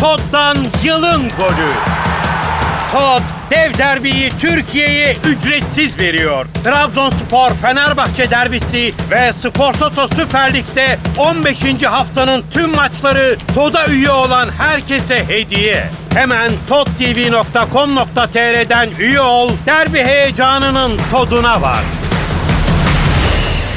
Todd'dan yılın golü. Todd dev derbiyi Türkiye'ye ücretsiz veriyor. Trabzonspor Fenerbahçe derbisi ve Spor Toto Süper Lig'de 15. haftanın tüm maçları Todd'a üye olan herkese hediye. Hemen toddtv.com.tr'den üye ol, derbi heyecanının toduna var.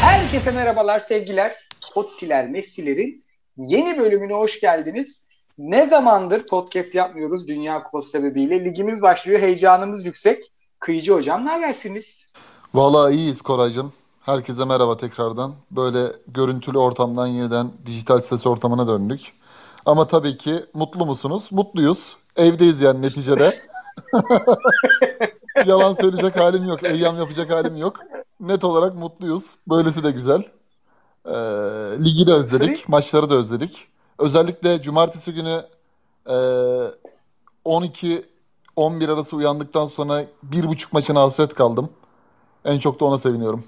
Herkese merhabalar sevgiler. Tottiler, Messi'lerin yeni bölümüne hoş geldiniz. Ne zamandır podcast yapmıyoruz Dünya Kupası sebebiyle. Ligimiz başlıyor, heyecanımız yüksek. Kıyıcı hocam ne habersiniz? Valla iyiyiz Koraycığım. Herkese merhaba tekrardan. Böyle görüntülü ortamdan yeniden dijital ses ortamına döndük. Ama tabii ki mutlu musunuz? Mutluyuz. Evdeyiz yani neticede. Yalan söyleyecek halim yok. Eyyam yapacak halim yok. Net olarak mutluyuz. Böylesi de güzel. Ee, ligi de özledik. Maçları da özledik. Özellikle cumartesi günü e, 12-11 arası uyandıktan sonra bir buçuk maçına hasret kaldım. En çok da ona seviniyorum.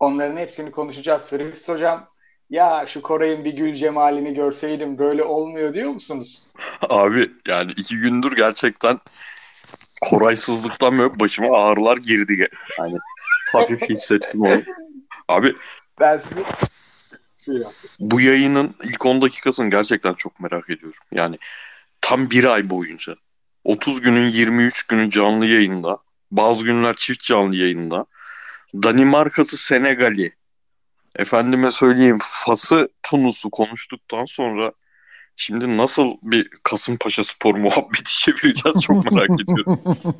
Onların hepsini konuşacağız. Fritz hocam ya şu Koray'ın bir gül cemalini görseydim böyle olmuyor diyor musunuz? Abi yani iki gündür gerçekten Koraysızlıktan böyle başıma ağrılar girdi. Yani hafif hissettim onu. Abi ben size bu yayının ilk 10 dakikasını gerçekten çok merak ediyorum. Yani tam bir ay boyunca 30 günün 23 günü canlı yayında bazı günler çift canlı yayında Danimarka'sı Senegal'i efendime söyleyeyim Fas'ı Tunus'u konuştuktan sonra şimdi nasıl bir Kasımpaşa spor muhabbeti çevireceğiz çok merak ediyorum.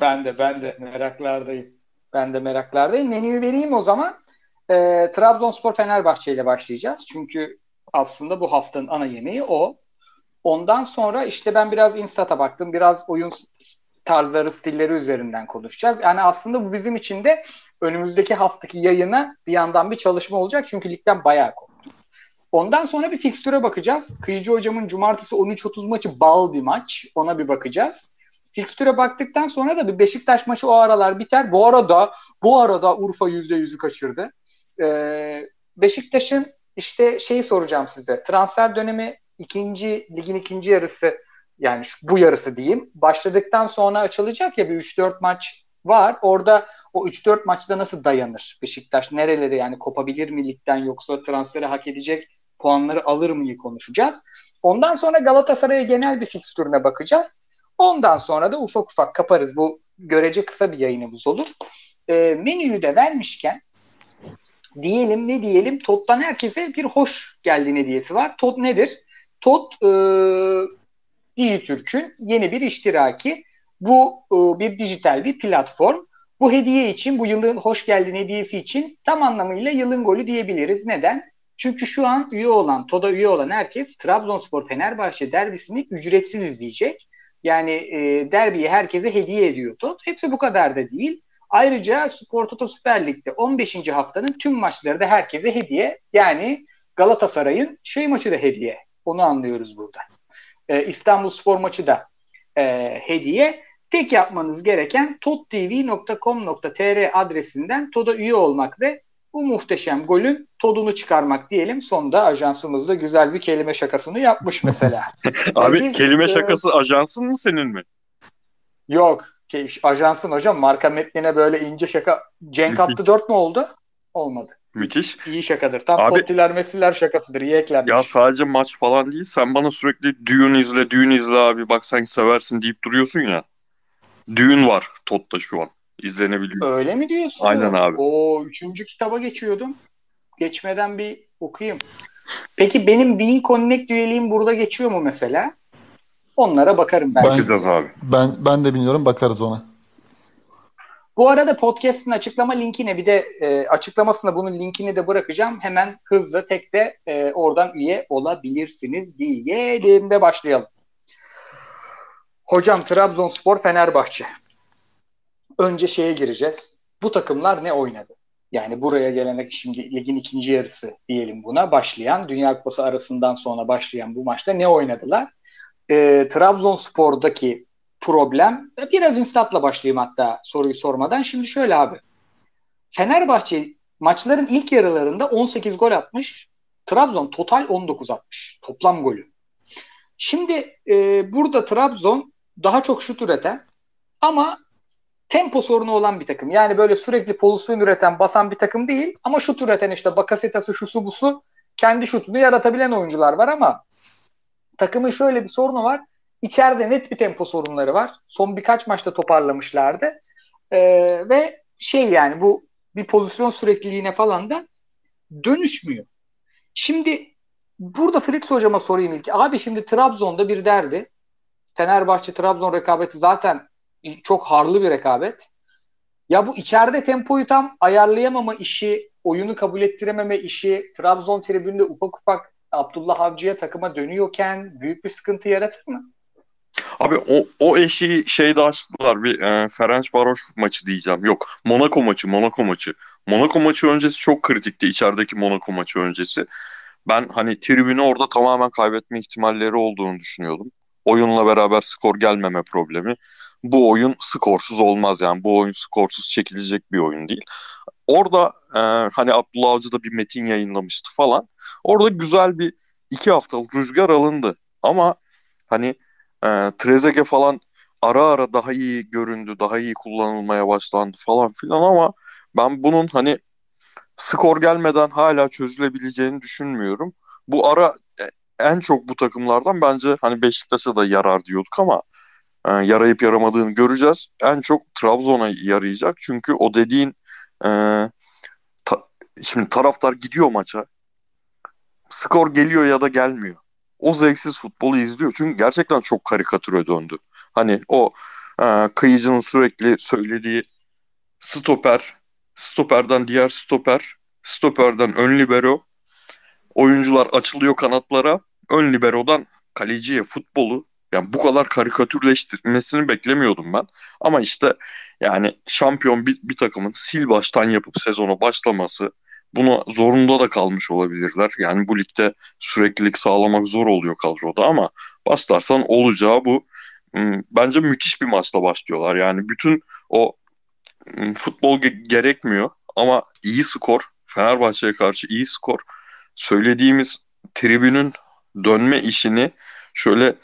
ben de ben de meraklardayım. Ben de meraklardayım. Menüyü vereyim o zaman. E, Trabzonspor Fenerbahçe ile başlayacağız. Çünkü aslında bu haftanın ana yemeği o. Ondan sonra işte ben biraz Instat'a baktım. Biraz oyun tarzları, stilleri üzerinden konuşacağız. Yani aslında bu bizim için de önümüzdeki haftaki yayına bir yandan bir çalışma olacak. Çünkü ligden bayağı koptu. Ondan sonra bir fikstüre bakacağız. Kıyıcı hocamın cumartesi 13.30 maçı bal bir maç. Ona bir bakacağız. Fikstüre baktıktan sonra da bir Beşiktaş maçı o aralar biter. Bu arada bu arada Urfa %100'ü kaçırdı. Ee, Beşiktaş'ın işte şeyi soracağım size. Transfer dönemi ikinci ligin ikinci yarısı yani şu, bu yarısı diyeyim. Başladıktan sonra açılacak ya bir 3-4 maç var. Orada o 3-4 maçta nasıl dayanır Beşiktaş? Nereleri yani kopabilir mi ligden yoksa transferi hak edecek puanları alır mı konuşacağız. Ondan sonra Galatasaray'a genel bir fikstürüne bakacağız. Ondan sonra da ufak ufak kaparız. Bu görece kısa bir yayınımız olur. E, menüyü de vermişken diyelim ne diyelim Tot'tan herkese bir hoş geldin hediyesi var. Tot nedir? Tot e, Dijitürk'ün yeni bir iştiraki. Bu e, bir dijital bir platform. Bu hediye için, bu yılın hoş geldin hediyesi için tam anlamıyla yılın golü diyebiliriz. Neden? Çünkü şu an üye olan, TOD'a üye olan herkes Trabzonspor Fenerbahçe derbisini ücretsiz izleyecek. Yani e, derbiyi herkese hediye ediyor TOD. Hepsi bu kadar da değil. Ayrıca Spor Toto Süper Lig'de 15. haftanın tüm maçları da herkese hediye. Yani Galatasaray'ın şey maçı da hediye. Onu anlıyoruz burada. Ee, İstanbul Spor maçı da e, hediye. Tek yapmanız gereken tottv.com.tr adresinden TOD'a üye olmak ve bu muhteşem golün todunu çıkarmak diyelim. Sonunda ajansımız da güzel bir kelime şakasını yapmış mesela. Abi Biz, kelime e, şakası ajansın mı senin mi? Yok ajansın hocam marka metnine böyle ince şaka Cenk attı 4 mu oldu? Olmadı. Müthiş. İyi şakadır. Tam Abi, Pottiler Messiler şakasıdır. İyi eklenmiş. Ya sadece maç falan değil. Sen bana sürekli düğün izle, düğün izle abi. Bak sen seversin deyip duruyorsun ya. Düğün var Totta şu an. İzlenebiliyor. Öyle mi diyorsun? Aynen abi. O üçüncü kitaba geçiyordum. Geçmeden bir okuyayım. Peki benim Bean Connect üyeliğim burada geçiyor mu mesela? Onlara bakarım ben. Bakacağız abi. Ben ben de bilmiyorum bakarız ona. Bu arada podcast'ın açıklama linkine bir de e, açıklamasına bunun linkini de bırakacağım. Hemen hızlı tek de e, oradan üye olabilirsiniz diyelim de başlayalım. Hocam Trabzonspor Fenerbahçe. Önce şeye gireceğiz. Bu takımlar ne oynadı? Yani buraya gelene şimdi ligin ikinci yarısı diyelim buna başlayan Dünya Kupası arasından sonra başlayan bu maçta ne oynadılar? E, Trabzonspor'daki problem biraz instatla başlayayım hatta soruyu sormadan. Şimdi şöyle abi. Fenerbahçe maçların ilk yarılarında 18 gol atmış. Trabzon total 19 atmış. Toplam golü. Şimdi e, burada Trabzon daha çok şut üreten ama tempo sorunu olan bir takım. Yani böyle sürekli pozisyon üreten, basan bir takım değil ama şut üreten işte Bakasetas'ı, şusu busu kendi şutunu yaratabilen oyuncular var ama takımın şöyle bir sorunu var. İçeride net bir tempo sorunları var. Son birkaç maçta toparlamışlardı. Ee, ve şey yani bu bir pozisyon sürekliliğine falan da dönüşmüyor. Şimdi burada Fritz hocama sorayım ilk. Abi şimdi Trabzon'da bir derbi. Fenerbahçe Trabzon rekabeti zaten çok harlı bir rekabet. Ya bu içeride tempoyu tam ayarlayamama işi, oyunu kabul ettirememe işi, Trabzon tribünde ufak ufak Abdullah Avcı'ya takıma dönüyorken büyük bir sıkıntı yaratır mı? Abi o, o eşiği şeyde açtılar bir e, Ferenc Varoş maçı diyeceğim. Yok Monaco maçı Monaco maçı. Monaco maçı öncesi çok kritikti içerideki Monaco maçı öncesi. Ben hani tribünü orada tamamen kaybetme ihtimalleri olduğunu düşünüyordum. Oyunla beraber skor gelmeme problemi. Bu oyun skorsuz olmaz yani. Bu oyun skorsuz çekilecek bir oyun değil. Orada e, hani Abdullah Avcı da bir metin yayınlamıştı falan. Orada güzel bir iki haftalık rüzgar alındı. Ama hani e, Trezeguet falan ara ara daha iyi göründü, daha iyi kullanılmaya başlandı falan filan ama ben bunun hani skor gelmeden hala çözülebileceğini düşünmüyorum. Bu ara e, en çok bu takımlardan bence hani Beşiktaş'a da yarar diyorduk ama e, yarayıp yaramadığını göreceğiz. En çok Trabzon'a yarayacak. Çünkü o dediğin e, ta, şimdi taraftar gidiyor maça. Skor geliyor ya da gelmiyor. O zevksiz futbolu izliyor. Çünkü gerçekten çok karikatüre döndü. Hani o e, kıyıcının sürekli söylediği stoper, stoperden diğer stoper, stoperden ön libero, oyuncular açılıyor kanatlara, ön liberodan kaleciye futbolu yani bu kadar karikatürleştirmesini beklemiyordum ben. Ama işte yani şampiyon bir, bir takımın sil baştan yapıp sezona başlaması buna zorunda da kalmış olabilirler. Yani bu ligde süreklilik sağlamak zor oluyor kadroda ama başlarsan olacağı bu. Hmm, bence müthiş bir maçla başlıyorlar. Yani bütün o hmm, futbol ge- gerekmiyor ama iyi skor, Fenerbahçe'ye karşı iyi skor. Söylediğimiz tribünün dönme işini şöyle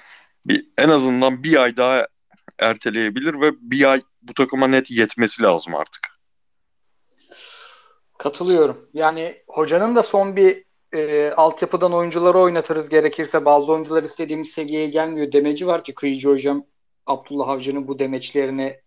bir en azından bir ay daha erteleyebilir ve bir ay bu takıma net yetmesi lazım artık. Katılıyorum. Yani hocanın da son bir e, altyapıdan oyuncuları oynatırız gerekirse bazı oyuncular istediğimiz seviyeye gelmiyor demeci var ki Kıyıcı hocam Abdullah Avcı'nın bu demeçlerini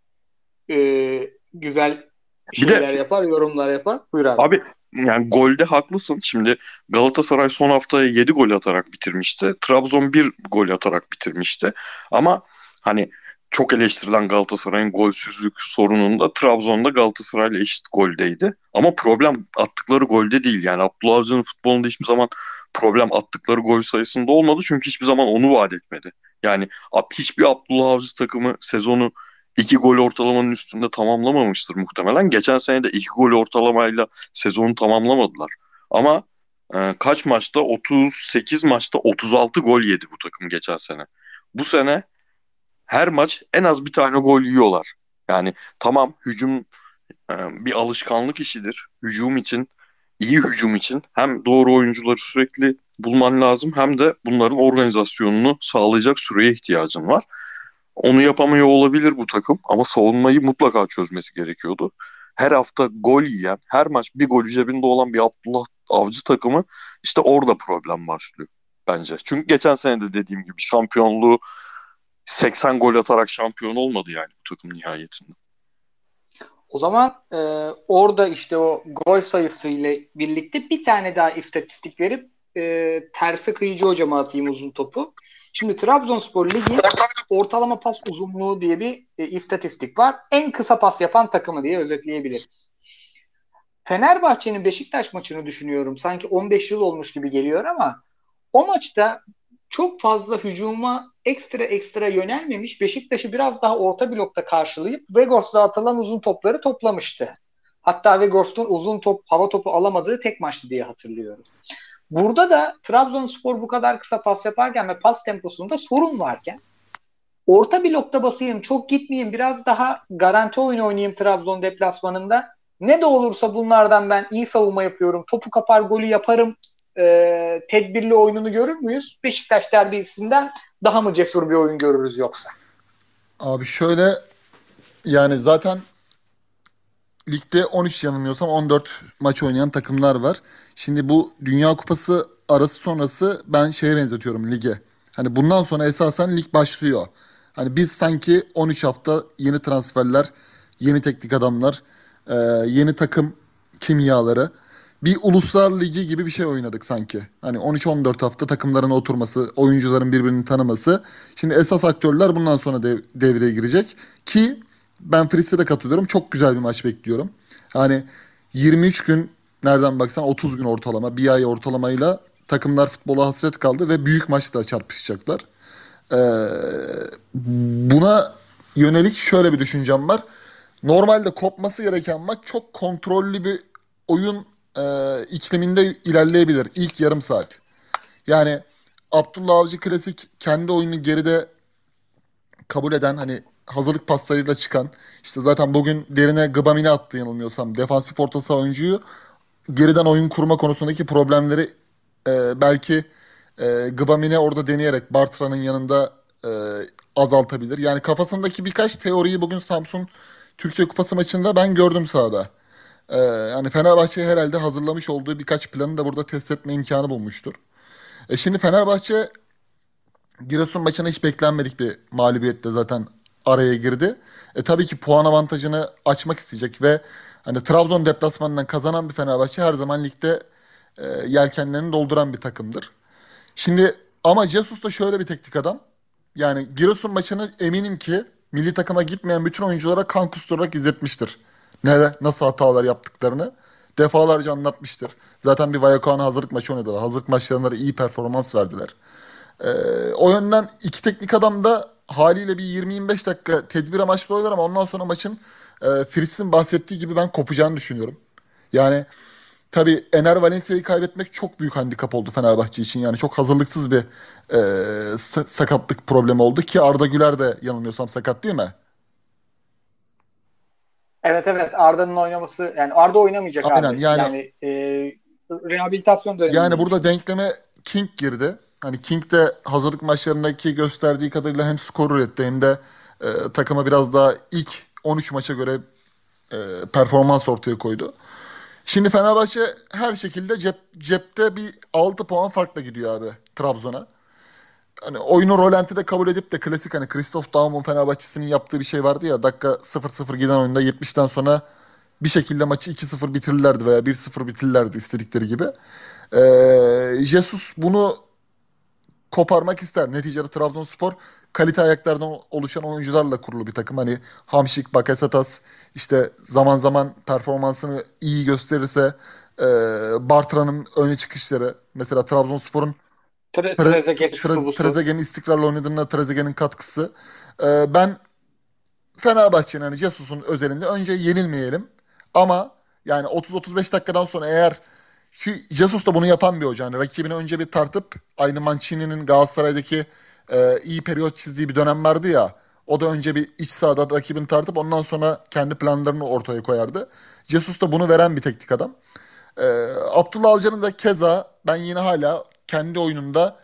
e, güzel şeyler de, yapar, yorumlar yapar. Buyur abi. Abi yani golde haklısın. Şimdi Galatasaray son haftaya 7 gol atarak bitirmişti. Trabzon 1 gol atarak bitirmişti. Ama hani çok eleştirilen Galatasaray'ın golsüzlük sorununda Trabzon'da Galatasaray'la eşit goldeydi. Ama problem attıkları golde değil. Yani Abdullah Avcı'nın futbolunda hiçbir zaman problem attıkları gol sayısında olmadı. Çünkü hiçbir zaman onu vaat etmedi. Yani hiçbir Abdullah Avcı takımı sezonu iki gol ortalamanın üstünde tamamlamamıştır muhtemelen. Geçen sene de iki gol ortalamayla sezonu tamamlamadılar. Ama e, kaç maçta 38 maçta 36 gol yedi bu takım geçen sene. Bu sene her maç en az bir tane gol yiyorlar. Yani tamam hücum e, bir alışkanlık işidir. Hücum için, iyi hücum için hem doğru oyuncuları sürekli bulman lazım hem de bunların organizasyonunu sağlayacak süreye ihtiyacın var. Onu yapamıyor olabilir bu takım ama savunmayı mutlaka çözmesi gerekiyordu. Her hafta gol yiyen, her maç bir gol cebinde olan bir Abdullah Avcı takımı işte orada problem başlıyor bence. Çünkü geçen sene de dediğim gibi şampiyonluğu 80 gol atarak şampiyon olmadı yani bu takım nihayetinde. O zaman e, orada işte o gol sayısı ile birlikte bir tane daha istatistik verip e, tersi kıyıcı hocama atayım uzun topu. Şimdi Trabzonspor Ligi ortalama pas uzunluğu diye bir e, istatistik var. En kısa pas yapan takımı diye özetleyebiliriz. Fenerbahçe'nin Beşiktaş maçını düşünüyorum. Sanki 15 yıl olmuş gibi geliyor ama o maçta çok fazla hücuma ekstra ekstra yönelmemiş. Beşiktaş'ı biraz daha orta blokta karşılayıp Vegors'la atılan uzun topları toplamıştı. Hatta Vegors'un uzun top, hava topu alamadığı tek maçtı diye hatırlıyorum. Burada da Trabzonspor bu kadar kısa pas yaparken ve pas temposunda sorun varken orta blokta basayım, çok gitmeyeyim, biraz daha garanti oyun oynayayım Trabzon deplasmanında. Ne de olursa bunlardan ben iyi savunma yapıyorum, topu kapar golü yaparım e, tedbirli oyununu görür müyüz? Beşiktaş derbisinden daha mı cesur bir oyun görürüz yoksa? Abi şöyle yani zaten ligde 13 yanılmıyorsam 14 maç oynayan takımlar var. Şimdi bu Dünya Kupası arası sonrası ben şeye benzetiyorum lige. Hani bundan sonra esasen lig başlıyor. Hani biz sanki 13 hafta yeni transferler, yeni teknik adamlar, e, yeni takım kimyaları. Bir uluslar ligi gibi bir şey oynadık sanki. Hani 13-14 hafta takımların oturması, oyuncuların birbirini tanıması. Şimdi esas aktörler bundan sonra dev- devreye girecek. Ki ben Fritz'e de katılıyorum. Çok güzel bir maç bekliyorum. Hani 23 gün nereden baksan 30 gün ortalama, bir ay ortalamayla takımlar futbola hasret kaldı ve büyük maçla çarpışacaklar. Ee, buna yönelik şöyle bir düşüncem var. Normalde kopması gereken maç çok kontrollü bir oyun e, ikliminde ilerleyebilir ilk yarım saat. Yani Abdullah Avcı klasik kendi oyunu geride kabul eden hani hazırlık paslarıyla çıkan işte zaten bugün derine Gbamin'i attı yanılmıyorsam defansif orta saha oyuncuyu geriden oyun kurma konusundaki problemleri e, belki e, Gbamin'e orada deneyerek Bartra'nın yanında e, azaltabilir. Yani kafasındaki birkaç teoriyi bugün Samsun Türkiye Kupası maçında ben gördüm sahada. E, yani Fenerbahçe herhalde hazırlamış olduğu birkaç planı da burada test etme imkanı bulmuştur. E şimdi Fenerbahçe Giresun maçına hiç beklenmedik bir mağlubiyette zaten araya girdi. E tabii ki puan avantajını açmak isteyecek ve hani Trabzon deplasmanından kazanan bir Fenerbahçe her zaman ligde e, yelkenlerini dolduran bir takımdır. Şimdi ama Jesus da şöyle bir teknik adam. Yani Giresun maçını eminim ki milli takıma gitmeyen bütün oyunculara kan kusturarak izletmiştir. Ne, nasıl hatalar yaptıklarını defalarca anlatmıştır. Zaten bir Vallecano hazırlık maçı oynadılar. Hazırlık maçlarında da iyi performans verdiler. Ee, o yönden iki teknik adam da haliyle bir 20-25 dakika tedbir amaçlı oynar ama ondan sonra maçın e, Fritz'in bahsettiği gibi ben kopacağını düşünüyorum. Yani tabii Ener Valencia'yı kaybetmek çok büyük handikap oldu Fenerbahçe için. Yani çok hazırlıksız bir e, sa- sakatlık problemi oldu ki Arda Güler de yanılmıyorsam sakat değil mi? Evet evet Arda'nın oynaması yani Arda oynamayacak Aynen, abi. yani- Yani, e, rehabilitasyon dönemi. Yani burada denkleme King girdi. Hani King de hazırlık maçlarındaki gösterdiği kadarıyla hem skor üretti hem de e, takıma biraz daha ilk 13 maça göre e, performans ortaya koydu. Şimdi Fenerbahçe her şekilde cep, cepte bir 6 puan farkla gidiyor abi Trabzon'a. Hani oyunu rolantide kabul edip de klasik hani Christoph Daum'un Fenerbahçe'sinin yaptığı bir şey vardı ya dakika 0-0 giden oyunda 70'ten sonra bir şekilde maçı 2-0 bitirirlerdi veya 1-0 bitirirlerdi istedikleri gibi. Ee, Jesus bunu koparmak ister. Neticede Trabzonspor kalite ayaklardan oluşan oyuncularla kurulu bir takım. Hani Hamşik, Bakasetas işte zaman zaman performansını iyi gösterirse e, Bartra'nın öne çıkışları mesela Trabzonspor'un Tre-. Trezeguet'in istikrarlı oynadığında Trezeguet'in katkısı. Ee, ben Fenerbahçe'nin hani Jesus'un özelinde önce yenilmeyelim. Ama yani 30-35 dakikadan sonra eğer ki Jesus da bunu yapan bir hoca. Hani rakibini önce bir tartıp aynı Mancini'nin Galatasaray'daki e, iyi periyot çizdiği bir dönem vardı ya. O da önce bir iç sahada rakibini tartıp ondan sonra kendi planlarını ortaya koyardı. Jesus da bunu veren bir teknik adam. Ee, Abdullah Avcı'nın da keza ben yine hala kendi oyununda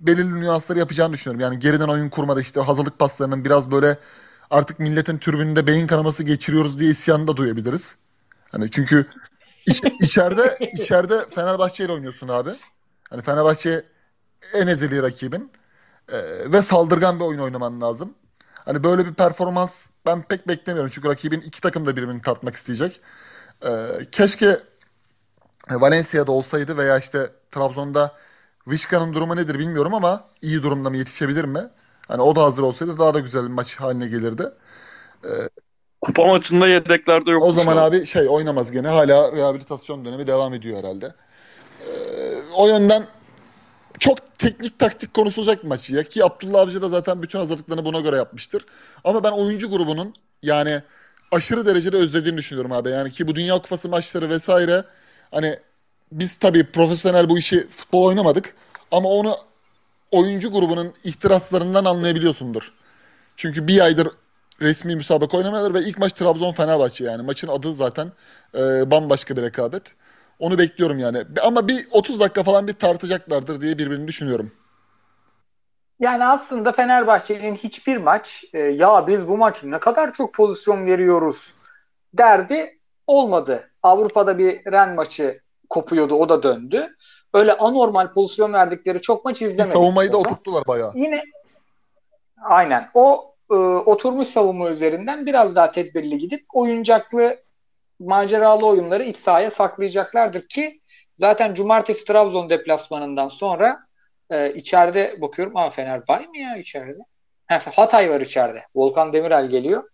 belirli nüansları yapacağını düşünüyorum. Yani geriden oyun kurmada işte hazırlık paslarının biraz böyle artık milletin tribününde beyin kanaması geçiriyoruz diye isyanı da duyabiliriz. Hani çünkü iç, içeride içeride Fenerbahçe ile oynuyorsun abi. Hani Fenerbahçe en ezeli rakibin Ee, ve saldırgan bir oyun oynaman lazım. Hani böyle bir performans ben pek beklemiyorum. Çünkü rakibin iki takım da birbirini tartmak isteyecek. Ee, keşke Valencia'da olsaydı veya işte Trabzon'da Vişka'nın durumu nedir bilmiyorum ama iyi durumda mı yetişebilir mi? Hani o da hazır olsaydı daha da güzel bir maç haline gelirdi. Kupa maçında yedeklerde yok. O zaman abi şey oynamaz gene hala rehabilitasyon dönemi devam ediyor herhalde. Ee, o yönden çok teknik taktik konuşulacak bir maç ya ki Abdullah Avcı da zaten bütün hazırlıklarını buna göre yapmıştır. Ama ben oyuncu grubunun yani aşırı derecede özlediğini düşünüyorum abi. Yani ki bu Dünya Kupası maçları vesaire hani biz tabii profesyonel bu işi futbol oynamadık ama onu oyuncu grubunun ihtiraslarından anlayabiliyorsundur. Çünkü bir aydır resmi müsabaka oynamıyorlar ve ilk maç Trabzon Fenerbahçe yani maçın adı zaten e, bambaşka bir rekabet. Onu bekliyorum yani. Ama bir 30 dakika falan bir tartacaklardır diye birbirini düşünüyorum. Yani aslında Fenerbahçe'nin hiçbir maç e, ya biz bu maç ne kadar çok pozisyon veriyoruz derdi olmadı. Avrupa'da bir Ren maçı kopuyordu o da döndü. Öyle anormal pozisyon verdikleri çok maç izlemedik. Savunmayı da oturttular bayağı. Yine aynen o e, oturmuş savunma üzerinden biraz daha tedbirli gidip oyuncaklı maceralı oyunları iç sahaya saklayacaklardır ki zaten cumartesi Trabzon deplasmanından sonra e, içeride bakıyorum ama Fenerbahçe mi ya içeride? Hatay var içeride. Volkan Demirel geliyor.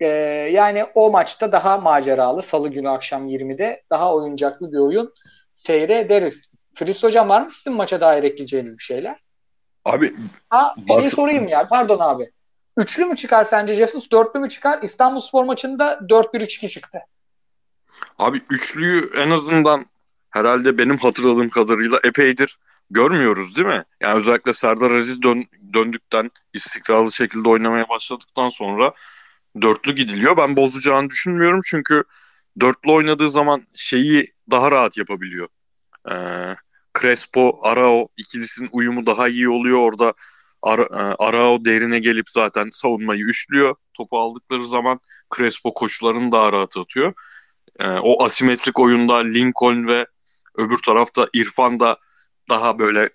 E, yani o maçta daha maceralı. Salı günü akşam 20'de daha oyuncaklı bir oyun seyrederiz. Filiz Hocam var mı sizin maça dair ekleyeceğiniz bir şeyler? Abi Ha, bir şey sorayım ya. Pardon abi. Üçlü mü çıkar sence Jesus? Dörtlü mü çıkar? İstanbul Spor maçında 4-1-3-2 çıktı. Abi üçlüyü en azından herhalde benim hatırladığım kadarıyla epeydir görmüyoruz değil mi? Yani özellikle Serdar Aziz dön, döndükten istikrarlı şekilde oynamaya başladıktan sonra dörtlü gidiliyor. Ben bozacağını düşünmüyorum çünkü dörtlü oynadığı zaman şeyi daha rahat yapabiliyor. Ee, Crespo, Arao ikilisinin uyumu daha iyi oluyor. Orada Ara, e, Arao derine gelip zaten savunmayı üçlüyor. Topu aldıkları zaman Crespo koşularını daha rahat atıyor. Ee, o asimetrik oyunda Lincoln ve öbür tarafta İrfan da daha böyle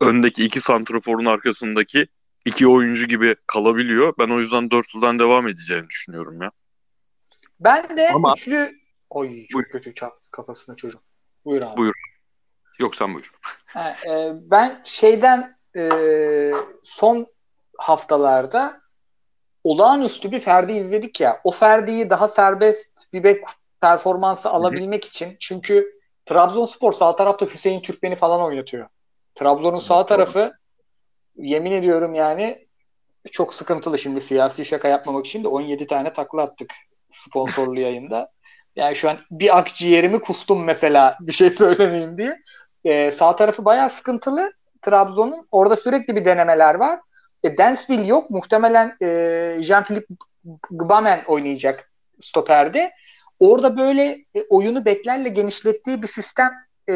öndeki iki santraforun arkasındaki iki oyuncu gibi kalabiliyor. Ben o yüzden dörtlüden devam edeceğini düşünüyorum ya. Ben de Ama... üçlü... Oy çok buyur. kötü çarptı kafasına çocuğum. Buyur abi. Buyur. Yok sen buyur. Ha, e, ben şeyden e, son haftalarda olağanüstü bir Ferdi izledik ya. O Ferdi'yi daha serbest bir bek performansı alabilmek için çünkü Trabzonspor sağ tarafta Hüseyin Türkmen'i falan oynatıyor. Trabzon'un sağ tarafı yemin ediyorum yani çok sıkıntılı şimdi siyasi şaka yapmamak için de 17 tane takla attık sponsorlu yayında. Yani şu an bir akciğerimi kustum mesela bir şey söylemeyeyim diye. Ee, sağ tarafı bayağı sıkıntılı Trabzon'un. Orada sürekli bir denemeler var. E, Dansville yok. Muhtemelen e, Jean-Philippe Gbamen oynayacak stoperde. Orada böyle e, oyunu beklerle genişlettiği bir sistem e,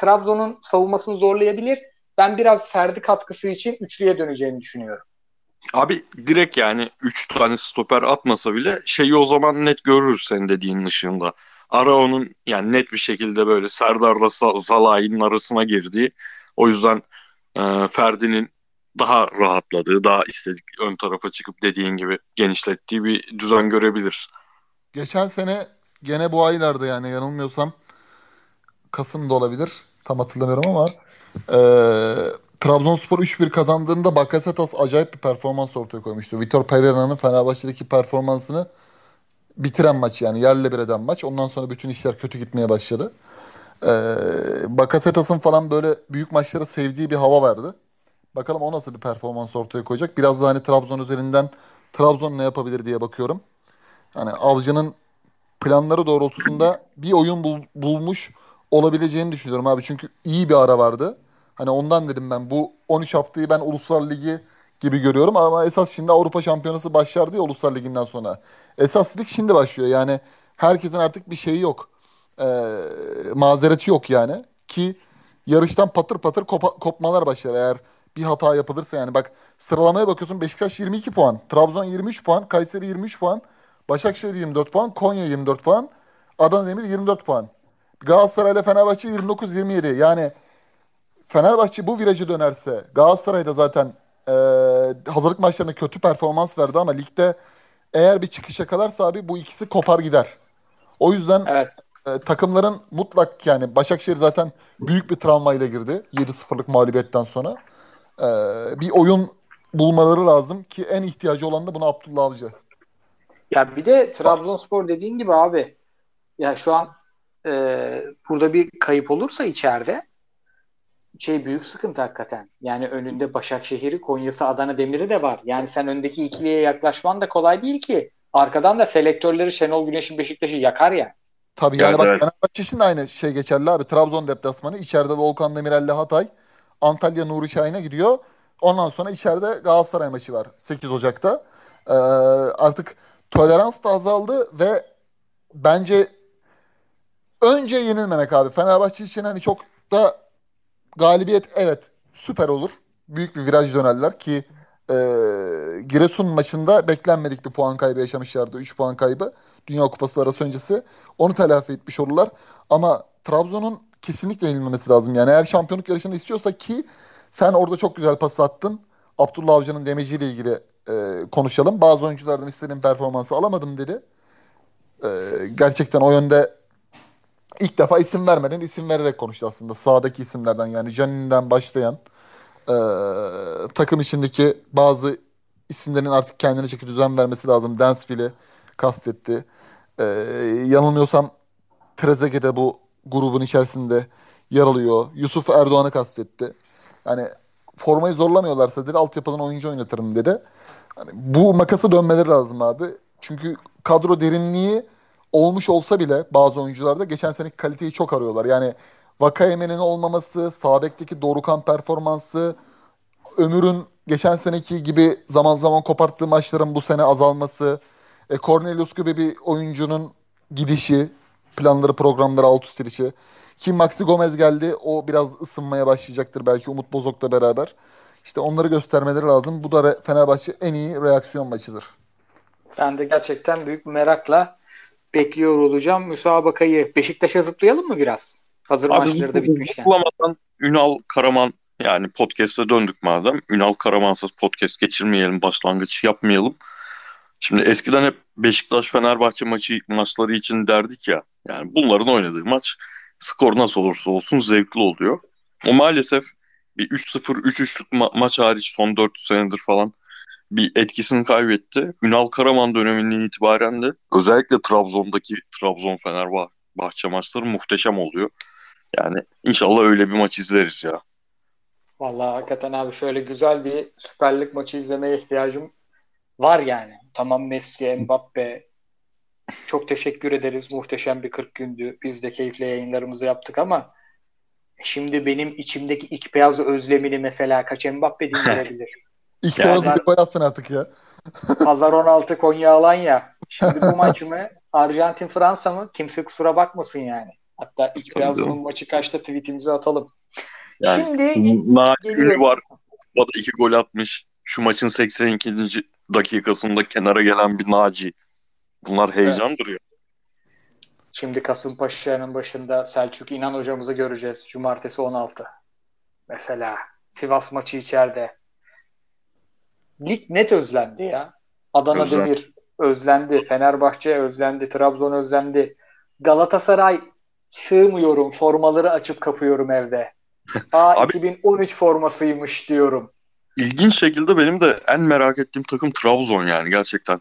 Trabzon'un savunmasını zorlayabilir. Ben biraz Ferdi katkısı için üçlüye döneceğini düşünüyorum. Abi direkt yani 3 tane stoper atmasa bile şeyi o zaman net görürüz senin dediğin ışığında. Arao'nun yani net bir şekilde böyle Serdar'la Salah'ın arasına girdiği o yüzden e, Ferdi'nin daha rahatladığı, daha istedik ön tarafa çıkıp dediğin gibi genişlettiği bir düzen görebiliriz. Geçen sene gene bu aylarda yani yanılmıyorsam Kasım da olabilir. Tam hatırlamıyorum ama e, Trabzonspor 3-1 kazandığında Bakasetas acayip bir performans ortaya koymuştu. Vitor Pereira'nın Fenerbahçe'deki performansını bitiren maç yani yerle bir eden maç. Ondan sonra bütün işler kötü gitmeye başladı. Ee, Bakasetas'ın falan böyle büyük maçları sevdiği bir hava vardı. Bakalım o nasıl bir performans ortaya koyacak. Biraz da hani Trabzon üzerinden Trabzon ne yapabilir diye bakıyorum. Hani Avcı'nın planları doğrultusunda bir oyun bul, bulmuş olabileceğini düşünüyorum abi. Çünkü iyi bir ara vardı. Hani ondan dedim ben bu 13 haftayı ben Uluslar Ligi gibi görüyorum ama esas şimdi Avrupa Şampiyonası başlar diye Uluslar Ligi'nden sonra. Esas lig şimdi başlıyor. Yani herkesin artık bir şeyi yok. Ee, mazereti yok yani. Ki yarıştan patır patır kopa, kopmalar başlar eğer bir hata yapılırsa yani. Bak sıralamaya bakıyorsun Beşiktaş 22 puan, Trabzon 23 puan, Kayseri 23 puan, Başakşehir 24 puan, Konya 24 puan, Adana Demir 24 puan. Galatasaray ile Fenerbahçe 29-27. Yani Fenerbahçe bu virajı dönerse Galatasaray da zaten e, hazırlık maçlarında kötü performans verdi ama ligde eğer bir çıkış yakalarsa abi bu ikisi kopar gider. O yüzden evet. E, takımların mutlak yani Başakşehir zaten büyük bir travmayla girdi 7-0'lık mağlubiyetten sonra. E, bir oyun bulmaları lazım ki en ihtiyacı olan da buna Abdullah Avcı. Ya bir de Trabzonspor dediğin gibi abi ya şu an e, burada bir kayıp olursa içeride şey büyük sıkıntı hakikaten. Yani önünde Başakşehir'i, Konya'sı, Adana Demir'i de var. Yani sen öndeki ikiliye yaklaşman da kolay değil ki. Arkadan da selektörleri Şenol Güneş'in Beşiktaş'ı yakar ya. Tabii yani bak. Fenerbahçe için de aynı şey geçerli abi. Trabzon deplasmanı. içeride Volkan Demirel'le Hatay. Antalya Nuri Şahin'e gidiyor. Ondan sonra içeride Galatasaray maçı var 8 Ocak'ta. Ee, artık tolerans da azaldı ve bence önce yenilmemek abi. Fenerbahçe için hani çok da galibiyet evet süper olur. Büyük bir viraj dönerler ki e, Giresun maçında beklenmedik bir puan kaybı yaşamışlardı. 3 puan kaybı. Dünya Kupası arası öncesi. Onu telafi etmiş olurlar. Ama Trabzon'un kesinlikle yenilmemesi lazım. Yani eğer şampiyonluk yarışını istiyorsa ki sen orada çok güzel pas attın. Abdullah Avcı'nın demeciyle ilgili e, konuşalım. Bazı oyunculardan istediğim performansı alamadım dedi. E, gerçekten o yönde ilk defa isim vermeden isim vererek konuştu aslında. Sağdaki isimlerden yani Janin'den başlayan e, takım içindeki bazı isimlerin artık kendine çeki düzen vermesi lazım. Dansville'i kastetti. E, yanılmıyorsam Trezeguet de bu grubun içerisinde yer alıyor. Yusuf Erdoğan'ı kastetti. Yani formayı zorlamıyorlarsa dedi altyapıdan oyuncu oynatırım dedi. Hani bu makası dönmeleri lazım abi. Çünkü kadro derinliği olmuş olsa bile bazı oyuncularda geçen seneki kaliteyi çok arıyorlar. Yani Vakayeme'nin olmaması, Sabek'teki Dorukan performansı, Ömür'ün geçen seneki gibi zaman zaman koparttığı maçların bu sene azalması, e, Cornelius gibi bir oyuncunun gidişi, planları, programları alt üst edişi. Ki Maxi Gomez geldi. O biraz ısınmaya başlayacaktır belki Umut Bozok'la beraber. İşte onları göstermeleri lazım. Bu da Fenerbahçe en iyi reaksiyon maçıdır. Ben de gerçekten büyük merakla bekliyor olacağım müsabakayı. Beşiktaş'a zıplayalım mı biraz? Hazır Abi, maçları da bitmişken. Zıplamadan Ünal Karaman yani podcast'e döndük madem. Ünal Karamansız podcast geçirmeyelim, başlangıç yapmayalım. Şimdi eskiden hep Beşiktaş Fenerbahçe maçı maçları için derdik ya. Yani bunların oynadığı maç skor nasıl olursa olsun zevkli oluyor. O maalesef bir 3-0 3-3'lük ma- maç hariç son 400 senedir falan bir etkisini kaybetti. Ünal Karaman döneminden itibaren de özellikle Trabzon'daki Trabzon Fenerbahçe maçları muhteşem oluyor. Yani inşallah öyle bir maç izleriz ya. Vallahi hakikaten abi şöyle güzel bir Süper Lig maçı izlemeye ihtiyacım var yani. Tamam Messi, Mbappe çok teşekkür ederiz. Muhteşem bir 40 gündü. Biz de keyifle yayınlarımızı yaptık ama şimdi benim içimdeki ilk beyaz özlemini mesela kaç Mbappe dinleyebilir? İlk beyaz bir gol artık ya. Pazar 16 Konya Alanya. Şimdi bu maç mı? Arjantin Fransa mı? Kimse kusura bakmasın yani. Hatta ilk beyazının maçı kaçta tweetimizi atalım. Yani, Şimdi Naci var. O da iki gol atmış. Şu maçın 82. dakikasında kenara gelen bir Naci. Bunlar heyecandır evet. ya. Şimdi Kasımpaşa'nın başında Selçuk İnan hocamızı göreceğiz. Cumartesi 16. Mesela Sivas maçı içeride. Lig net özlendi ya. Adana Özlem. Demir özlendi. Fenerbahçe özlendi. Trabzon özlendi. Galatasaray sığmıyorum. Formaları açıp kapıyorum evde. Abi, 2013 formasıymış diyorum. İlginç şekilde benim de en merak ettiğim takım Trabzon yani gerçekten.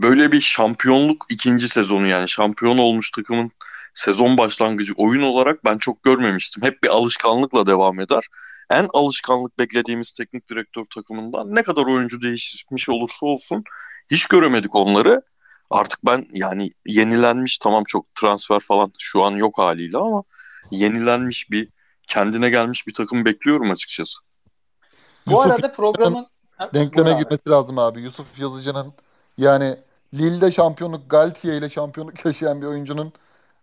Böyle bir şampiyonluk ikinci sezonu yani şampiyon olmuş takımın sezon başlangıcı oyun olarak ben çok görmemiştim. Hep bir alışkanlıkla devam eder. En alışkanlık beklediğimiz teknik direktör takımından ne kadar oyuncu değişmiş olursa olsun hiç göremedik onları. Artık ben yani yenilenmiş tamam çok transfer falan şu an yok haliyle ama yenilenmiş bir kendine gelmiş bir takım bekliyorum açıkçası. Bu Yusuf arada programın denkleme girmesi lazım abi. Yusuf Yazıcı'nın yani Lille'de şampiyonluk, Galtier ile şampiyonluk yaşayan bir oyuncunun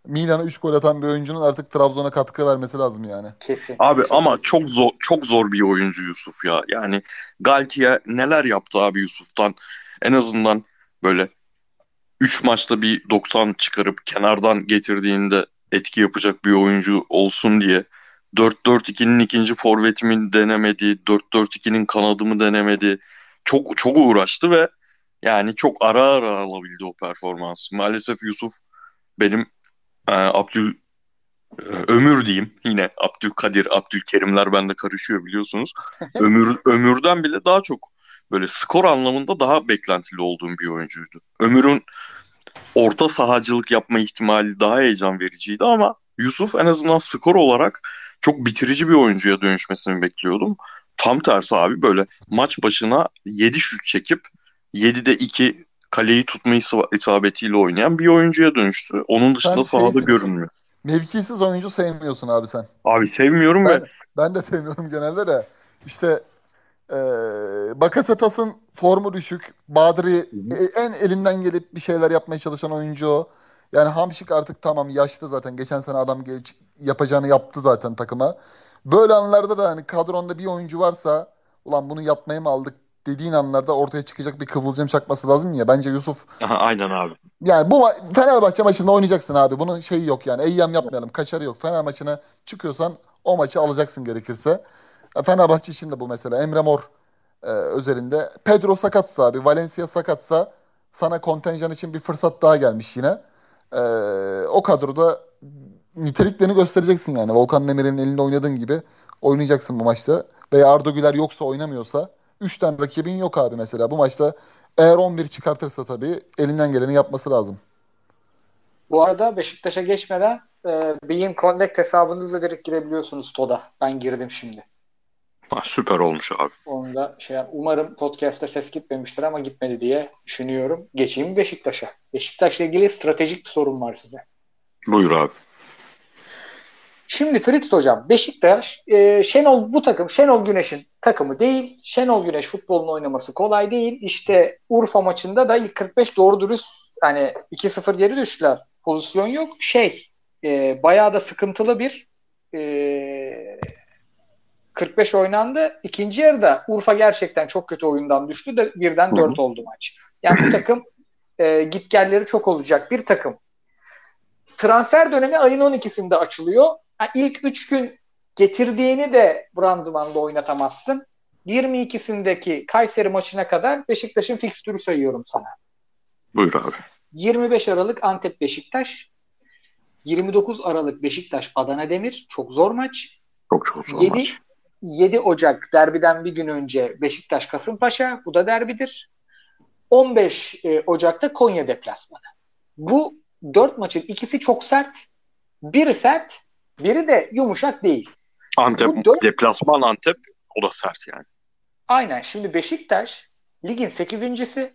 Milan'a 3 gol atan bir oyuncunun artık Trabzon'a katkı vermesi lazım yani. Kesin. Abi ama çok zor çok zor bir oyuncu Yusuf ya. Yani Galtier neler yaptı abi Yusuf'tan? En azından böyle 3 maçta bir 90 çıkarıp kenardan getirdiğinde etki yapacak bir oyuncu olsun diye 4-4-2'nin ikinci forvetimin denemedi, 4-4-2'nin kanadımı denemedi. Çok çok uğraştı ve yani çok ara ara alabildi o performans. Maalesef Yusuf benim e, Abdül e, Ömür diyeyim yine Abdülkadir, Abdülkerimler bende karışıyor biliyorsunuz. Ömür Ömür'den bile daha çok böyle skor anlamında daha beklentili olduğum bir oyuncuydu. Ömür'ün orta sahacılık yapma ihtimali daha heyecan vericiydi ama Yusuf en azından skor olarak çok bitirici bir oyuncuya dönüşmesini bekliyordum. Tam tersi abi böyle maç başına 7 şut çekip 7'de 2 kaleyi tutma isabetiyle oynayan bir oyuncuya dönüştü. Onun dışında sen sahada görünmüyor. Mevkisiz oyuncu sevmiyorsun abi sen. Abi sevmiyorum ben, ve... Ben de sevmiyorum genelde de. İşte e, Bakasetas'ın formu düşük. Badri e, en elinden gelip bir şeyler yapmaya çalışan oyuncu o. Yani Hamşik artık tamam yaşlı zaten. Geçen sene adam geç, yapacağını yaptı zaten takıma. Böyle anlarda da hani kadronda bir oyuncu varsa ulan bunu yatmaya mı aldık dediğin anlarda ortaya çıkacak bir kıvılcım çakması lazım ya. Bence Yusuf Aha, aynen abi. yani bu ma- Fenerbahçe maçında oynayacaksın abi. Bunun şeyi yok yani. Eyyam yapmayalım. Kaçarı yok. Fener maçına çıkıyorsan o maçı alacaksın gerekirse. Ya Fenerbahçe için de bu mesela. Emre Mor e, özelinde. Pedro sakatsa abi. Valencia sakatsa sana kontenjan için bir fırsat daha gelmiş yine. E, o kadroda niteliklerini göstereceksin yani. Volkan Demirel'in elinde oynadığın gibi oynayacaksın bu maçta. Veya Arda Güler yoksa oynamıyorsa 3 tane rakibin yok abi mesela. Bu maçta eğer 11 çıkartırsa tabii elinden geleni yapması lazım. Bu arada Beşiktaş'a geçmeden e, Bean Connect hesabınızla direkt girebiliyorsunuz TOD'a. Ben girdim şimdi. Ha, süper olmuş abi. Onu da şey umarım podcast'te ses gitmemiştir ama gitmedi diye düşünüyorum. Geçeyim Beşiktaş'a. Beşiktaş'la ilgili stratejik bir sorun var size. Buyur abi. Şimdi Fritz hocam Beşiktaş e, Şenol bu takım Şenol Güneş'in takımı değil. Şenol Güneş futbolunu oynaması kolay değil. İşte Urfa maçında da ilk 45 doğru dürüst hani 2-0 geri düştüler. Pozisyon yok. Şey e, bayağı da sıkıntılı bir e, 45 oynandı. İkinci yarıda Urfa gerçekten çok kötü oyundan düştü de birden 4 oldu maç. Yani bu takım e, gitgelleri çok olacak bir takım. Transfer dönemi ayın 12'sinde açılıyor. Ha, ilk 3 gün getirdiğini de Branduman'da oynatamazsın. 22'sindeki Kayseri maçına kadar Beşiktaş'ın fikstürü sayıyorum sana. Buyur abi. 25 Aralık Antep Beşiktaş. 29 Aralık Beşiktaş Adana Demir. Çok zor maç. Çok çok zor 7, maç. 7 Ocak derbiden bir gün önce Beşiktaş Kasımpaşa. Bu da derbidir. 15 e, Ocak'ta Konya deplasmanı. Bu dört maçın ikisi çok sert. Biri sert, biri de yumuşak değil. Antep, Bu dört- deplasman Antep o da sert yani. Aynen. Şimdi Beşiktaş ligin 8.si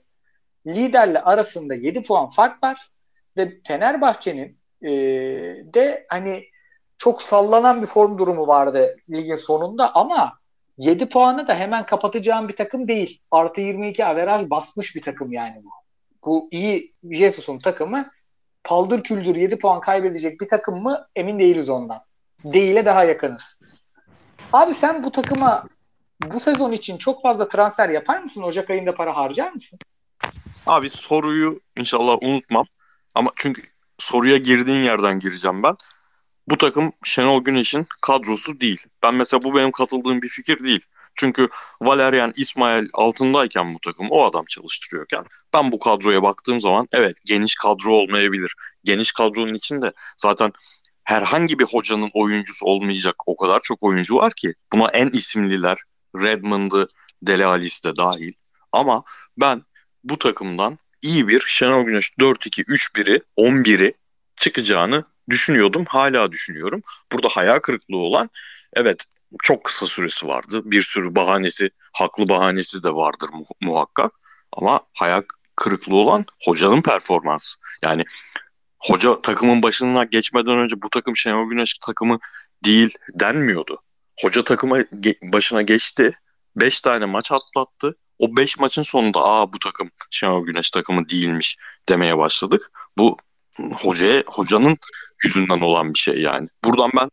liderle arasında 7 puan fark var ve Fenerbahçe'nin e, de hani çok sallanan bir form durumu vardı ligin sonunda ama 7 puanı da hemen kapatacağım bir takım değil. Artı 22 averaj basmış bir takım yani bu. Bu iyi Jesus'un takımı paldır küldür 7 puan kaybedecek bir takım mı emin değiliz ondan. Değile daha yakınız. Abi sen bu takıma bu sezon için çok fazla transfer yapar mısın? Ocak ayında para harcar mısın? Abi soruyu inşallah unutmam. Ama çünkü soruya girdiğin yerden gireceğim ben. Bu takım Şenol Güneş'in kadrosu değil. Ben mesela bu benim katıldığım bir fikir değil. Çünkü Valerian İsmail altındayken bu takım o adam çalıştırıyorken ben bu kadroya baktığım zaman evet geniş kadro olmayabilir. Geniş kadronun içinde zaten herhangi bir hocanın oyuncusu olmayacak o kadar çok oyuncu var ki buna en isimliler Redmond'ı, Dele Alice de dahil. Ama ben bu takımdan iyi bir Şenol Güneş 4-2-3-1'i 11'i çıkacağını düşünüyordum. Hala düşünüyorum. Burada hayal kırıklığı olan evet çok kısa süresi vardı. Bir sürü bahanesi, haklı bahanesi de vardır mu- muhakkak. Ama hayal kırıklığı olan hocanın performansı. Yani hoca takımın başına geçmeden önce bu takım Şenol Güneş takımı değil denmiyordu. Hoca takıma ge- başına geçti. 5 tane maç atlattı. O 5 maçın sonunda aa bu takım Şenol Güneş takımı değilmiş demeye başladık. Bu hocaya hocanın yüzünden olan bir şey yani. Buradan ben